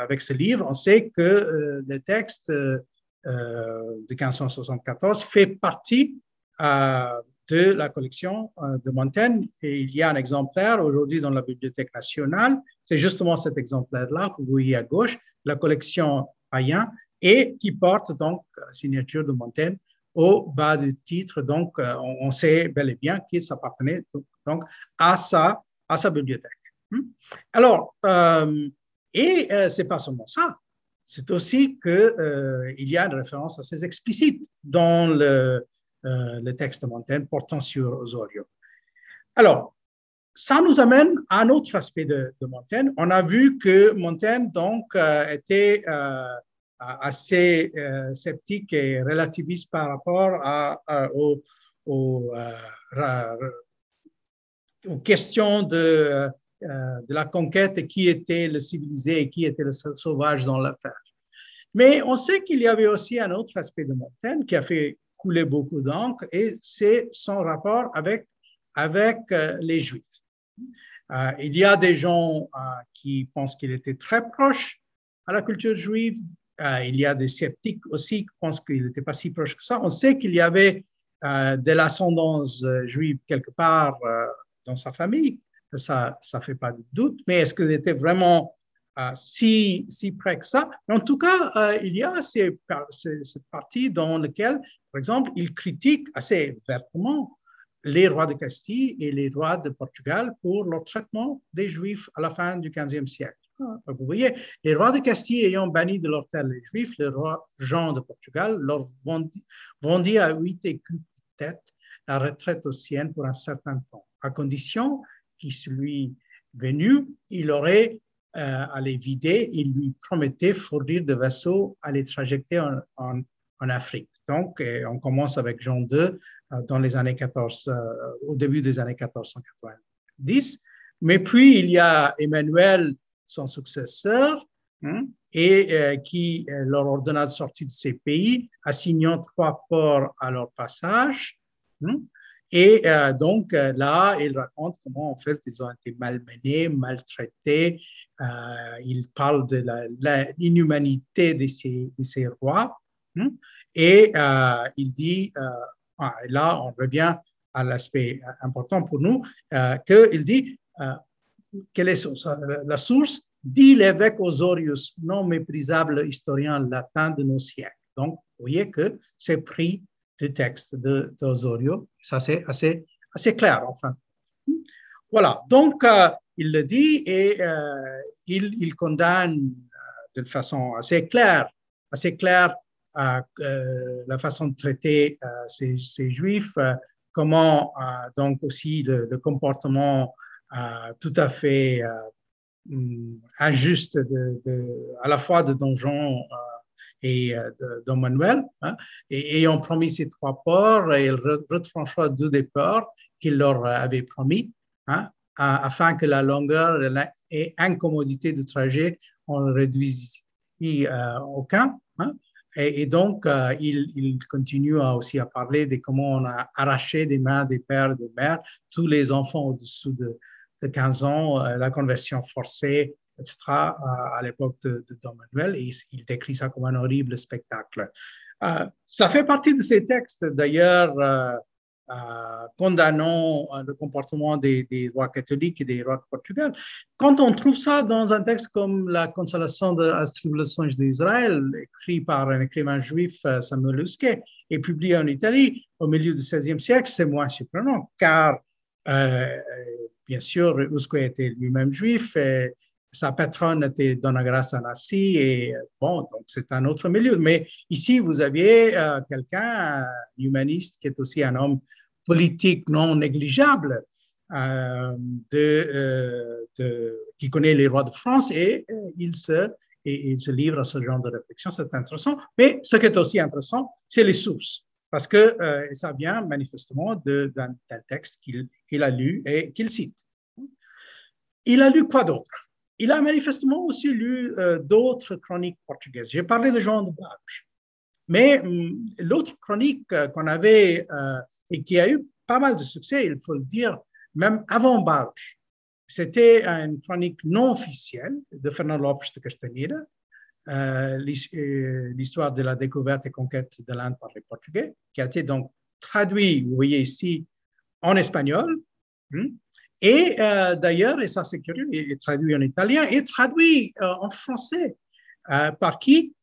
avec ce livre, on sait que euh, le texte euh, de 1574 fait partie de la collection de Montaigne. Et il y a un exemplaire aujourd'hui dans la Bibliothèque nationale. C'est justement cet exemplaire-là que vous voyez à gauche, la collection Payen, et qui porte donc la signature de Montaigne au bas du titre. Donc, euh, on, sait bel et bien qu'il s'appartenait donc à sa, à sa bibliothèque. Hmm? Alors, euh, et euh, c'est pas seulement ça, c'est aussi qu'il euh, y a une référence assez explicite dans le, le texte de Montaigne portant sur Osorio. Alors, ça nous amène à un autre aspect de, Montaigne. On a vu que Montaigne donc était assez euh, sceptique et relativiste par rapport à, euh, aux, questions de, euh, de la conquête qui était le civilisé et qui était le sauvage dans l'affaire. Mais on sait qu'il y avait aussi un autre aspect de Montaigne qui a fait couler beaucoup d'encre et c'est son rapport avec, avec les Juifs. il y a des gens qui pensent qu'il était très proche à la culture juive, euh, il y a des sceptiques aussi qui pensent qu'il n'était pas si proche que ça. On sait qu'il y avait euh, de l'ascendance euh, juive quelque part dans sa famille. Ça ne fait pas de doute. Mais est-ce qu'il était vraiment si, si près que ça? En tout cas, il y a cette partie dans laquelle, par exemple, il critique assez vertement les rois de Castille et les rois de Portugal pour leur traitement des Juifs à la fin du XVe siècle. Vous voyez, les rois de Castille ayant banni de leur terre les Juifs, le roi Jean de Portugal leur vendit à huit écus tête la retraite aux siennes pour un certain temps, à condition qu'il lui venu, il aurait euh, à les vider, il lui promettait fournir de vaisseaux à les trajecter en, Afrique. Donc, euh, on commence avec Jean II euh, dans les années 14, au début des années 1490. Mais puis, il y a Emmanuel son successeur, hein, et euh, qui euh, leur ordonna de sortir de ces pays, assignant trois ports à leur passage. Hein. Et euh, donc là, il raconte comment en fait ils ont été malmenés, maltraités. il parle de l'inhumanité de, ces, rois. Hein. et il dit, ah, là on revient à l'aspect important pour nous, qu'il dit quelle est la source? Dit l'évêque Osorius, non méprisable historien latin de nos siècles. Donc, vous voyez que c'est pris du texte d'Osorio. Ça, c'est assez, clair, enfin. Voilà, donc euh, il le dit et euh, il, condamne euh, de façon assez claire, assez claire la façon de traiter ces, juifs, comment donc aussi le, comportement tout à fait mm, injuste de, de, à la fois de Don Jean et de Don Manuel, hein, et ayant promis ces trois ports, il retranchera deux des ports qu'il leur avait promis, hein, afin que la longueur et l'incommodité du trajet en réduisent aucun. Hein. Et, donc, il, il, continue aussi à parler de comment on a arraché des mains des pères et des mères tous les enfants au-dessous de, de 15 ans, euh, la conversion forcée, etc., à l'époque de, Don Manuel, il décrit ça comme un horrible spectacle. Euh, ça fait partie de ces textes, d'ailleurs, euh, condamnant le comportement des, rois catholiques et des rois de Portugal. Quand on trouve ça dans un texte comme La consolation de la tribulation d'Israël, écrit par un écrivain juif, Samuel Huske, et publié en Italie au milieu du XVIe siècle, c'est moins surprenant, car Bien sûr, Usque était lui-même juif, et sa patronne était Donna Grassa Nassi, et bon, donc c'est un autre milieu. Mais ici, vous aviez euh, quelqu'un, humaniste, qui est aussi un homme politique non négligeable, euh, euh, de, qui connaît les rois de France, et il se il se livre à ce genre de réflexion. C'est intéressant. Mais ce qui est aussi intéressant, c'est les sources parce que euh, ça vient manifestement d'un texte qu'il a lu et qu'il cite. il a lu quoi d'autre? Il a manifestement aussi lu d'autres chroniques portugaises. J'ai parlé de Jean de Barge. Mais hum, l'autre chronique qu'on avait et qui a eu pas mal de succès, il faut le dire, même avant Barge, c'était une chronique non officielle de Fernando Lopes de euh, euh, l'histoire de la découverte et conquête de l'Inde par les Portugais, qui a été donc traduit, vous voyez ici, en espagnol. Hmm, et euh, d'ailleurs, et ça c'est curieux, est traduit en italien et traduit en français. par qui?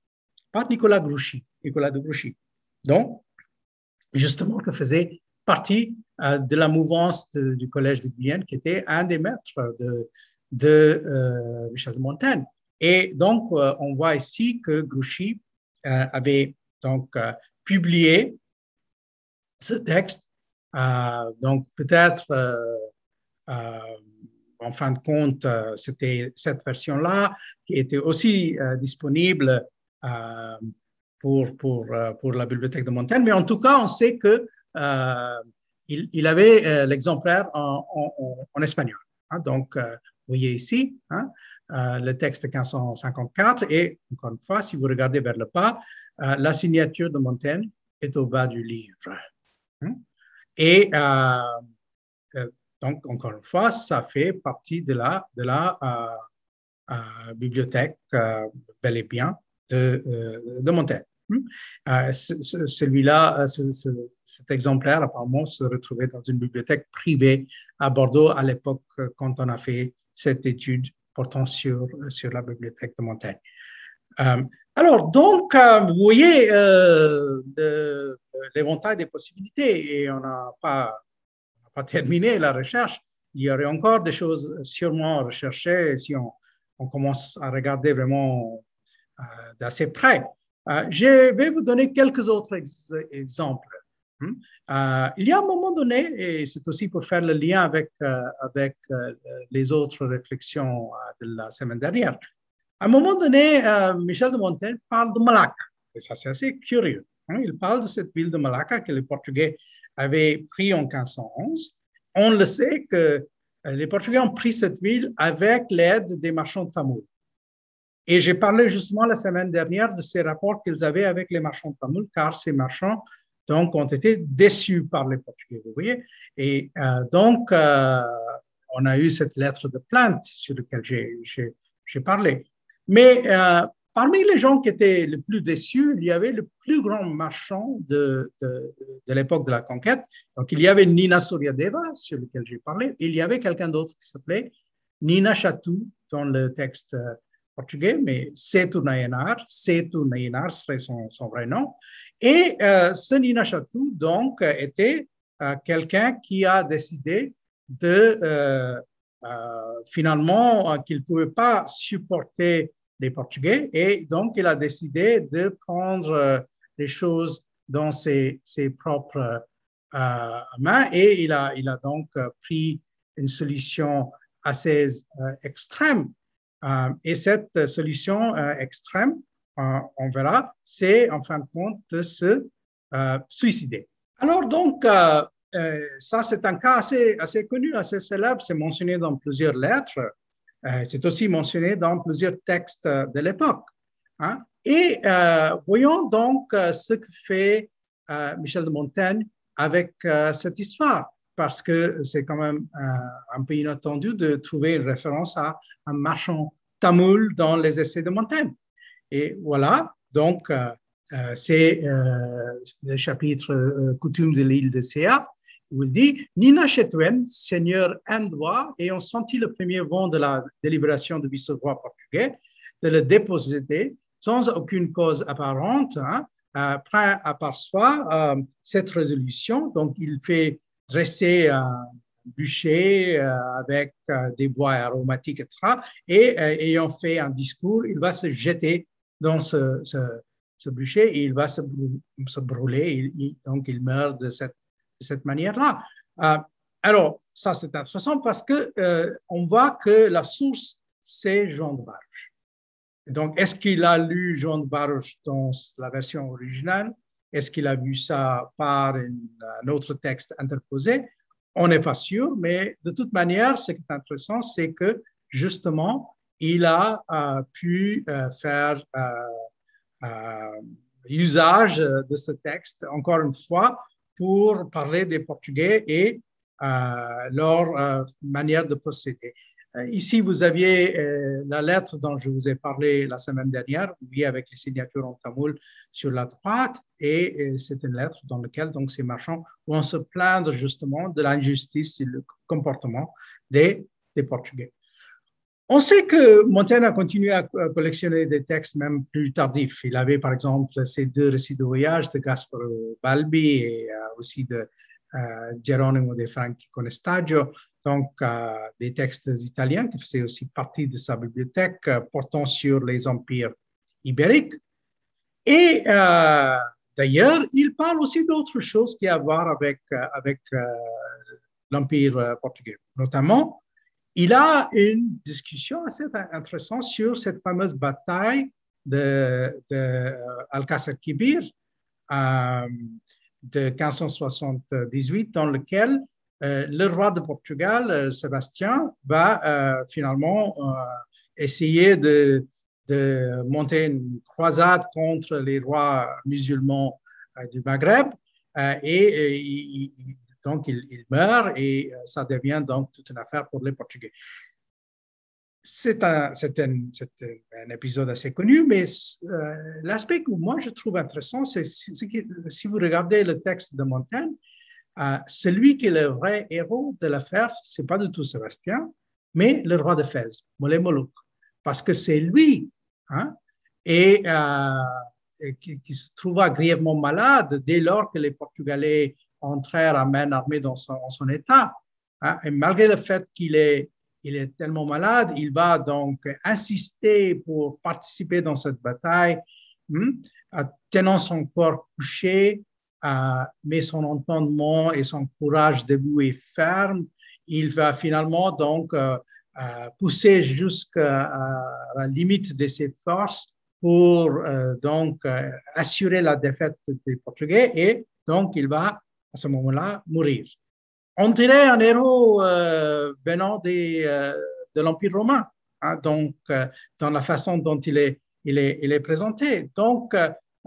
Par Nicolas Grouchy, Nicolas de Grouchy. Donc, justement, que faisait partie euh, de la mouvance du Collège de Guyane, qui était un des maîtres de, de euh, Michel de Montaigne. Et donc, euh, on voit ici que Grouchy avait donc publié ce texte. donc, peut-être, en fin de compte, c'était cette version-là qui était aussi disponible pour, pour, pour la bibliothèque de Montaigne. Mais en tout cas, on sait que euh, il, avait euh, l'exemplaire en, espagnol. Hein. donc, euh, vous voyez ici hein, le texte 1554 et encore une fois, si vous regardez vers le bas, la signature de Montaigne est au bas du livre. Hein. et donc, encore une fois, ça fait partie de la, de la bibliothèque bel et bien de, de Montaigne. Hmm? Euh, celui-là, euh, cet exemplaire, apparemment, se retrouvait dans une bibliothèque privée à Bordeaux à l'époque euh, quand on a fait cette étude portant sur, sur la bibliothèque de Montaigne. alors, donc, vous voyez l'éventail des possibilités et on n'a pas, pas, terminé la recherche. Il y aurait encore des choses sûrement à rechercher si on, commence à regarder vraiment d'assez près. Euh, je vais vous donner quelques autres exemples. Hmm? Euh, il y a un moment donné, et c'est aussi pour faire le lien avec, euh, avec les autres réflexions de la semaine dernière, à un moment donné, Michel de Montaigne parle de Malacca. Et ça, c'est assez curieux. Hein. Il parle de cette ville de Malacca que les Portugais avaient pris en 1511. On le sait que les Portugais ont pris cette ville avec l'aide des marchands tamouls. Et j'ai parlé justement la semaine dernière de ces rapports qu'ils avaient avec les marchands tamouls, car ces marchands donc, ont été déçus par les Portugais, vous voyez. Et euh, donc, euh, on a eu cette lettre de plainte sur laquelle j'ai parlé. Mais euh, parmi les gens qui étaient les plus déçus, il y avait le plus grand marchand de, de, l'époque de la conquête. Donc, il y avait Nina Soriadeva, sur lequel j'ai parlé, il y avait quelqu'un d'autre qui s'appelait Nina Chatou, dans le texte portugais, mais Setu Nayanar, Setu Nayanar serait son, son, vrai nom. Et euh, ce Nina Chatou, donc, était euh, quelqu'un qui a décidé de, euh, finalement, qu'il ne pouvait pas supporter les Portugais. Et donc il a décidé de prendre les choses dans ses, ses propres mains. Et il a, il a donc pris une solution assez extrême. Euh, et cette solution euh, extrême, euh, on verra, c'est en fin de compte de se suicider. Alors donc, ça c'est un cas assez, assez connu, assez célèbre, c'est mentionné dans plusieurs lettres, c'est aussi mentionné dans plusieurs textes de l'époque. Hein. Et voyons donc ce que fait Michel de Montaigne avec cette histoire parce que c'est quand même un, peu inattendu de trouver une référence à un marchand tamoul dans les essais de Montaigne. Et voilà, donc euh, euh, c'est euh, le chapitre Coutume de l'île de Céa, il dit Nina Chetwen, seigneur indois, ayant senti le premier vent de la délibération du vice-roi portugais, de le déposer sans aucune cause apparente, hein, prend à part soi cette résolution. Donc, il fait dresser un bûcher euh, avec euh, des bois aromatiques, etc. Et euh, ayant fait un discours, il va se jeter dans ce, ce, bûcher et il va se, se brûler. donc, il meurt de cette, de cette manière-là. alors, ça, c'est intéressant parce que on voit que la source, c'est Jean de Barge. Donc, est-ce qu'il a lu Jean de Barge dans la version originale? Est-ce qu'il a vu ça par un autre texte interposé? On n'est pas sûr, mais de toute manière, ce qui est intéressant, c'est que justement, il a pu faire usage de ce texte, encore une fois, pour parler des Portugais et leur manière de procéder. Euh, ici, vous aviez euh, la lettre dont je vous ai parlé la semaine dernière, oui, avec les signatures en tamoul sur la droite, et euh, c'est une lettre dans laquelle donc, ces marchands vont se plaindre justement de l'injustice et le comportement des, des Portugais. On sait que Montaigne a continué à collectionner des textes même plus tardifs. Il avait par exemple ces deux récits de voyage de Gasparo Balbi et aussi de Geronimo de Franchi Conestaggio donc euh, des textes italiens qui faisaient aussi partie de sa bibliothèque euh, portant sur les empires ibériques. Et euh, d'ailleurs, il parle aussi d'autres choses qui ont à voir avec, avec l'empire portugais. Notamment, il a une discussion assez intéressante sur cette fameuse bataille de, de Alcázar Quibir de 1578, dans lequel euh, le roi de Portugal, euh, Sébastien, va euh, finalement essayer de, monter une croisade contre les rois musulmans du Maghreb et, donc il, meurt et ça devient donc toute une affaire pour les Portugais. C'est un, un, épisode assez connu, mais l'aspect que moi je trouve intéressant, c'est que si vous regardez le texte de Montaigne, celui qui est le vrai héros de l'affaire, c'est pas du tout Sébastien, mais le roi de Fès, Molé Molouk, parce que c'est lui, hein, et, euh, qui, se trouva grièvement malade dès lors que les Portugais entrèrent à main armée dans son, état. Hein, et malgré le fait qu'il est, il est tellement malade, il va donc insister pour participer dans cette bataille, hein, tenant son corps couché, mais son entendement et son courage debout et ferme, il va finalement donc euh, euh, pousser jusqu'à la limite de ses forces pour euh, donc assurer la défaite des Portugais et donc il va à ce moment-là mourir. On dirait un héros venant des, de l'Empire romain, hein, donc dans la façon dont il est, il est, il est présenté. Donc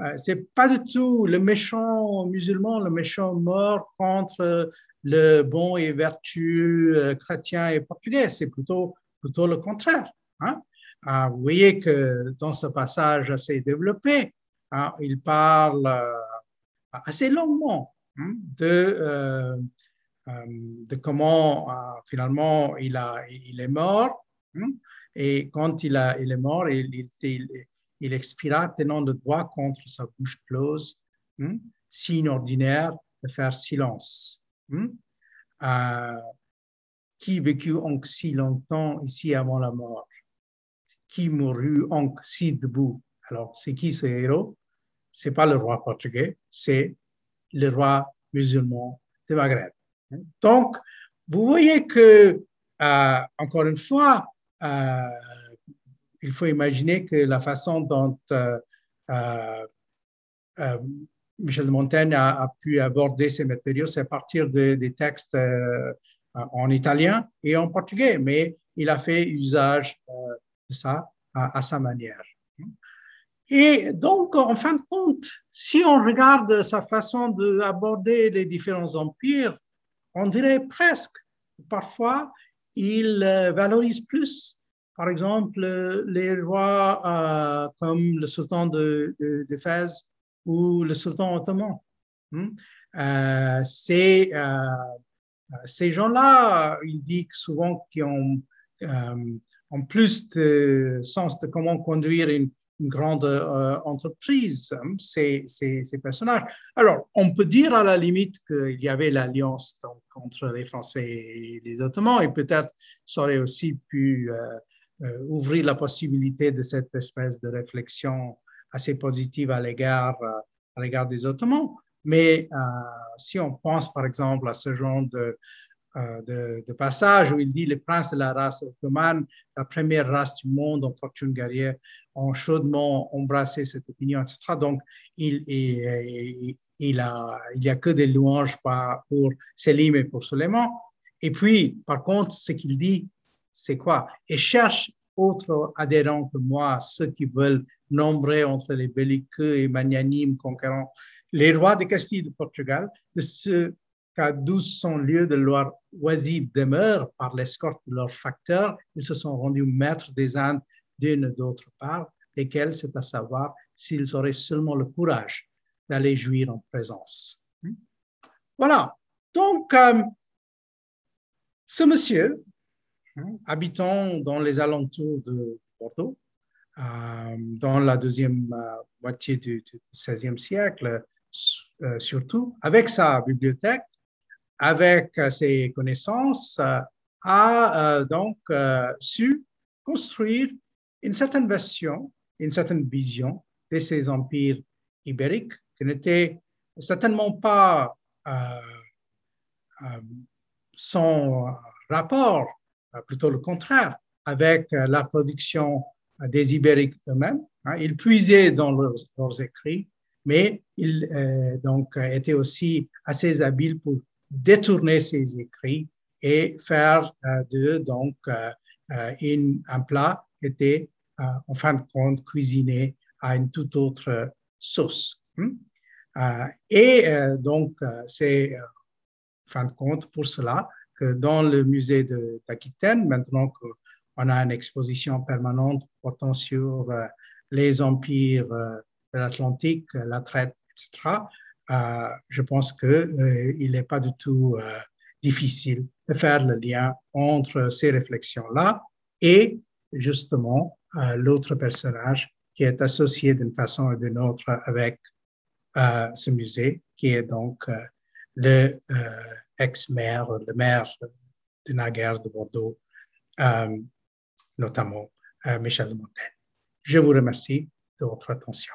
euh, c'est pas du tout le méchant musulman, le méchant mort contre le bon et vertueux euh, chrétien et portugais. C'est plutôt, plutôt le contraire. Hein. Ah, vous voyez que dans ce passage assez développé, hein, il parle euh, assez longuement hein, de, de comment finalement il, a, il est mort. et quand il, a, il est mort, il, il, expira tenant le doigt contre sa bouche close, hein, signe ordinaire de faire silence. Hein. Euh, qui vécut donc si longtemps ici avant la mort? Qui mourut donc si debout? Alors, c'est qui ce héros? C'est pas le roi portugais, c'est le roi musulman de Maghreb. Donc, vous voyez que, euh, encore une fois, euh, il faut imaginer que la façon dont euh, Michel de Montaigne a, pu aborder ces matériaux, c'est à partir des textes en italien et en portugais, mais il a fait usage de ça à, sa manière. Et donc, en fin de compte, si on regarde sa façon d'aborder les différents empires, on dirait presque, parfois, il valorise plus par exemple, les rois euh, comme le sultan de, de, Fès ou le sultan ottoman. Euh, euh, ces gens-là, ils disent souvent qu'ils ont, ont, plus de sens de comment conduire une, grande entreprise, hein, ces, personnages. Alors, on peut dire à la limite qu'il y avait l'alliance entre les Français et les Ottomans, et peut-être ça aurait aussi pu euh, ouvrir la possibilité de cette espèce de réflexion assez positive à l'égard euh, à des Ottomans. Mais euh, si on pense par exemple à ce genre de, de, de, passage où il dit les princes de la race ottomane, la première race du monde en fortune guerrière, ont chaudement embrassé cette opinion, etc. Donc, il, il, a, il n'y a que des louanges pour Selim et pour Suleiman. Et puis, par contre, ce qu'il dit, c'est quoi, et cherche autres adhérents que moi, ceux qui veulent nombrer entre les belliqueux et magnanimes conquérants les rois de Castille de Portugal, de ce qu'à 1200 lieues de leur oisive demeure par l'escorte de leurs facteurs, ils se sont rendus maîtres des Indes d'une d'autre part, lesquels c'est à savoir s'ils auraient seulement le courage d'aller jouir en présence. Voilà. Donc, euh, ce monsieur, hein, habitant dans les alentours de Bordeaux, euh, dans la deuxième euh, moitié du, XVIe siècle, surtout, avec sa bibliothèque, avec ses connaissances, a donc su construire une certaine version, une certaine vision de ces empires ibériques qui n'étaient certainement pas euh, euh, sans rapport, euh, plutôt le contraire, avec la production des Ibériques eux-mêmes. Hein. Ils puisaient dans leurs, écrits, mais ils donc étaient aussi assez habiles pour détourner ces écrits et faire de donc un plat qui était en fin de compte cuisiné à une toute autre sauce. Euh, et euh, donc, euh, c'est, fin de compte, pour cela que dans le musée d'Aquitaine, maintenant qu'on a une exposition permanente portant sur les empires de l'Atlantique, la traite, etc., je pense qu'il n'est pas du tout difficile de faire le lien entre ces réflexions-là et justement l'autre personnage qui est associé d'une façon ou d'une autre avec ce musée, qui est donc euh, le euh, ex-maire, le maire de Naguère de Bordeaux, euh, notamment Michel de Montaigne. Je vous remercie de votre attention.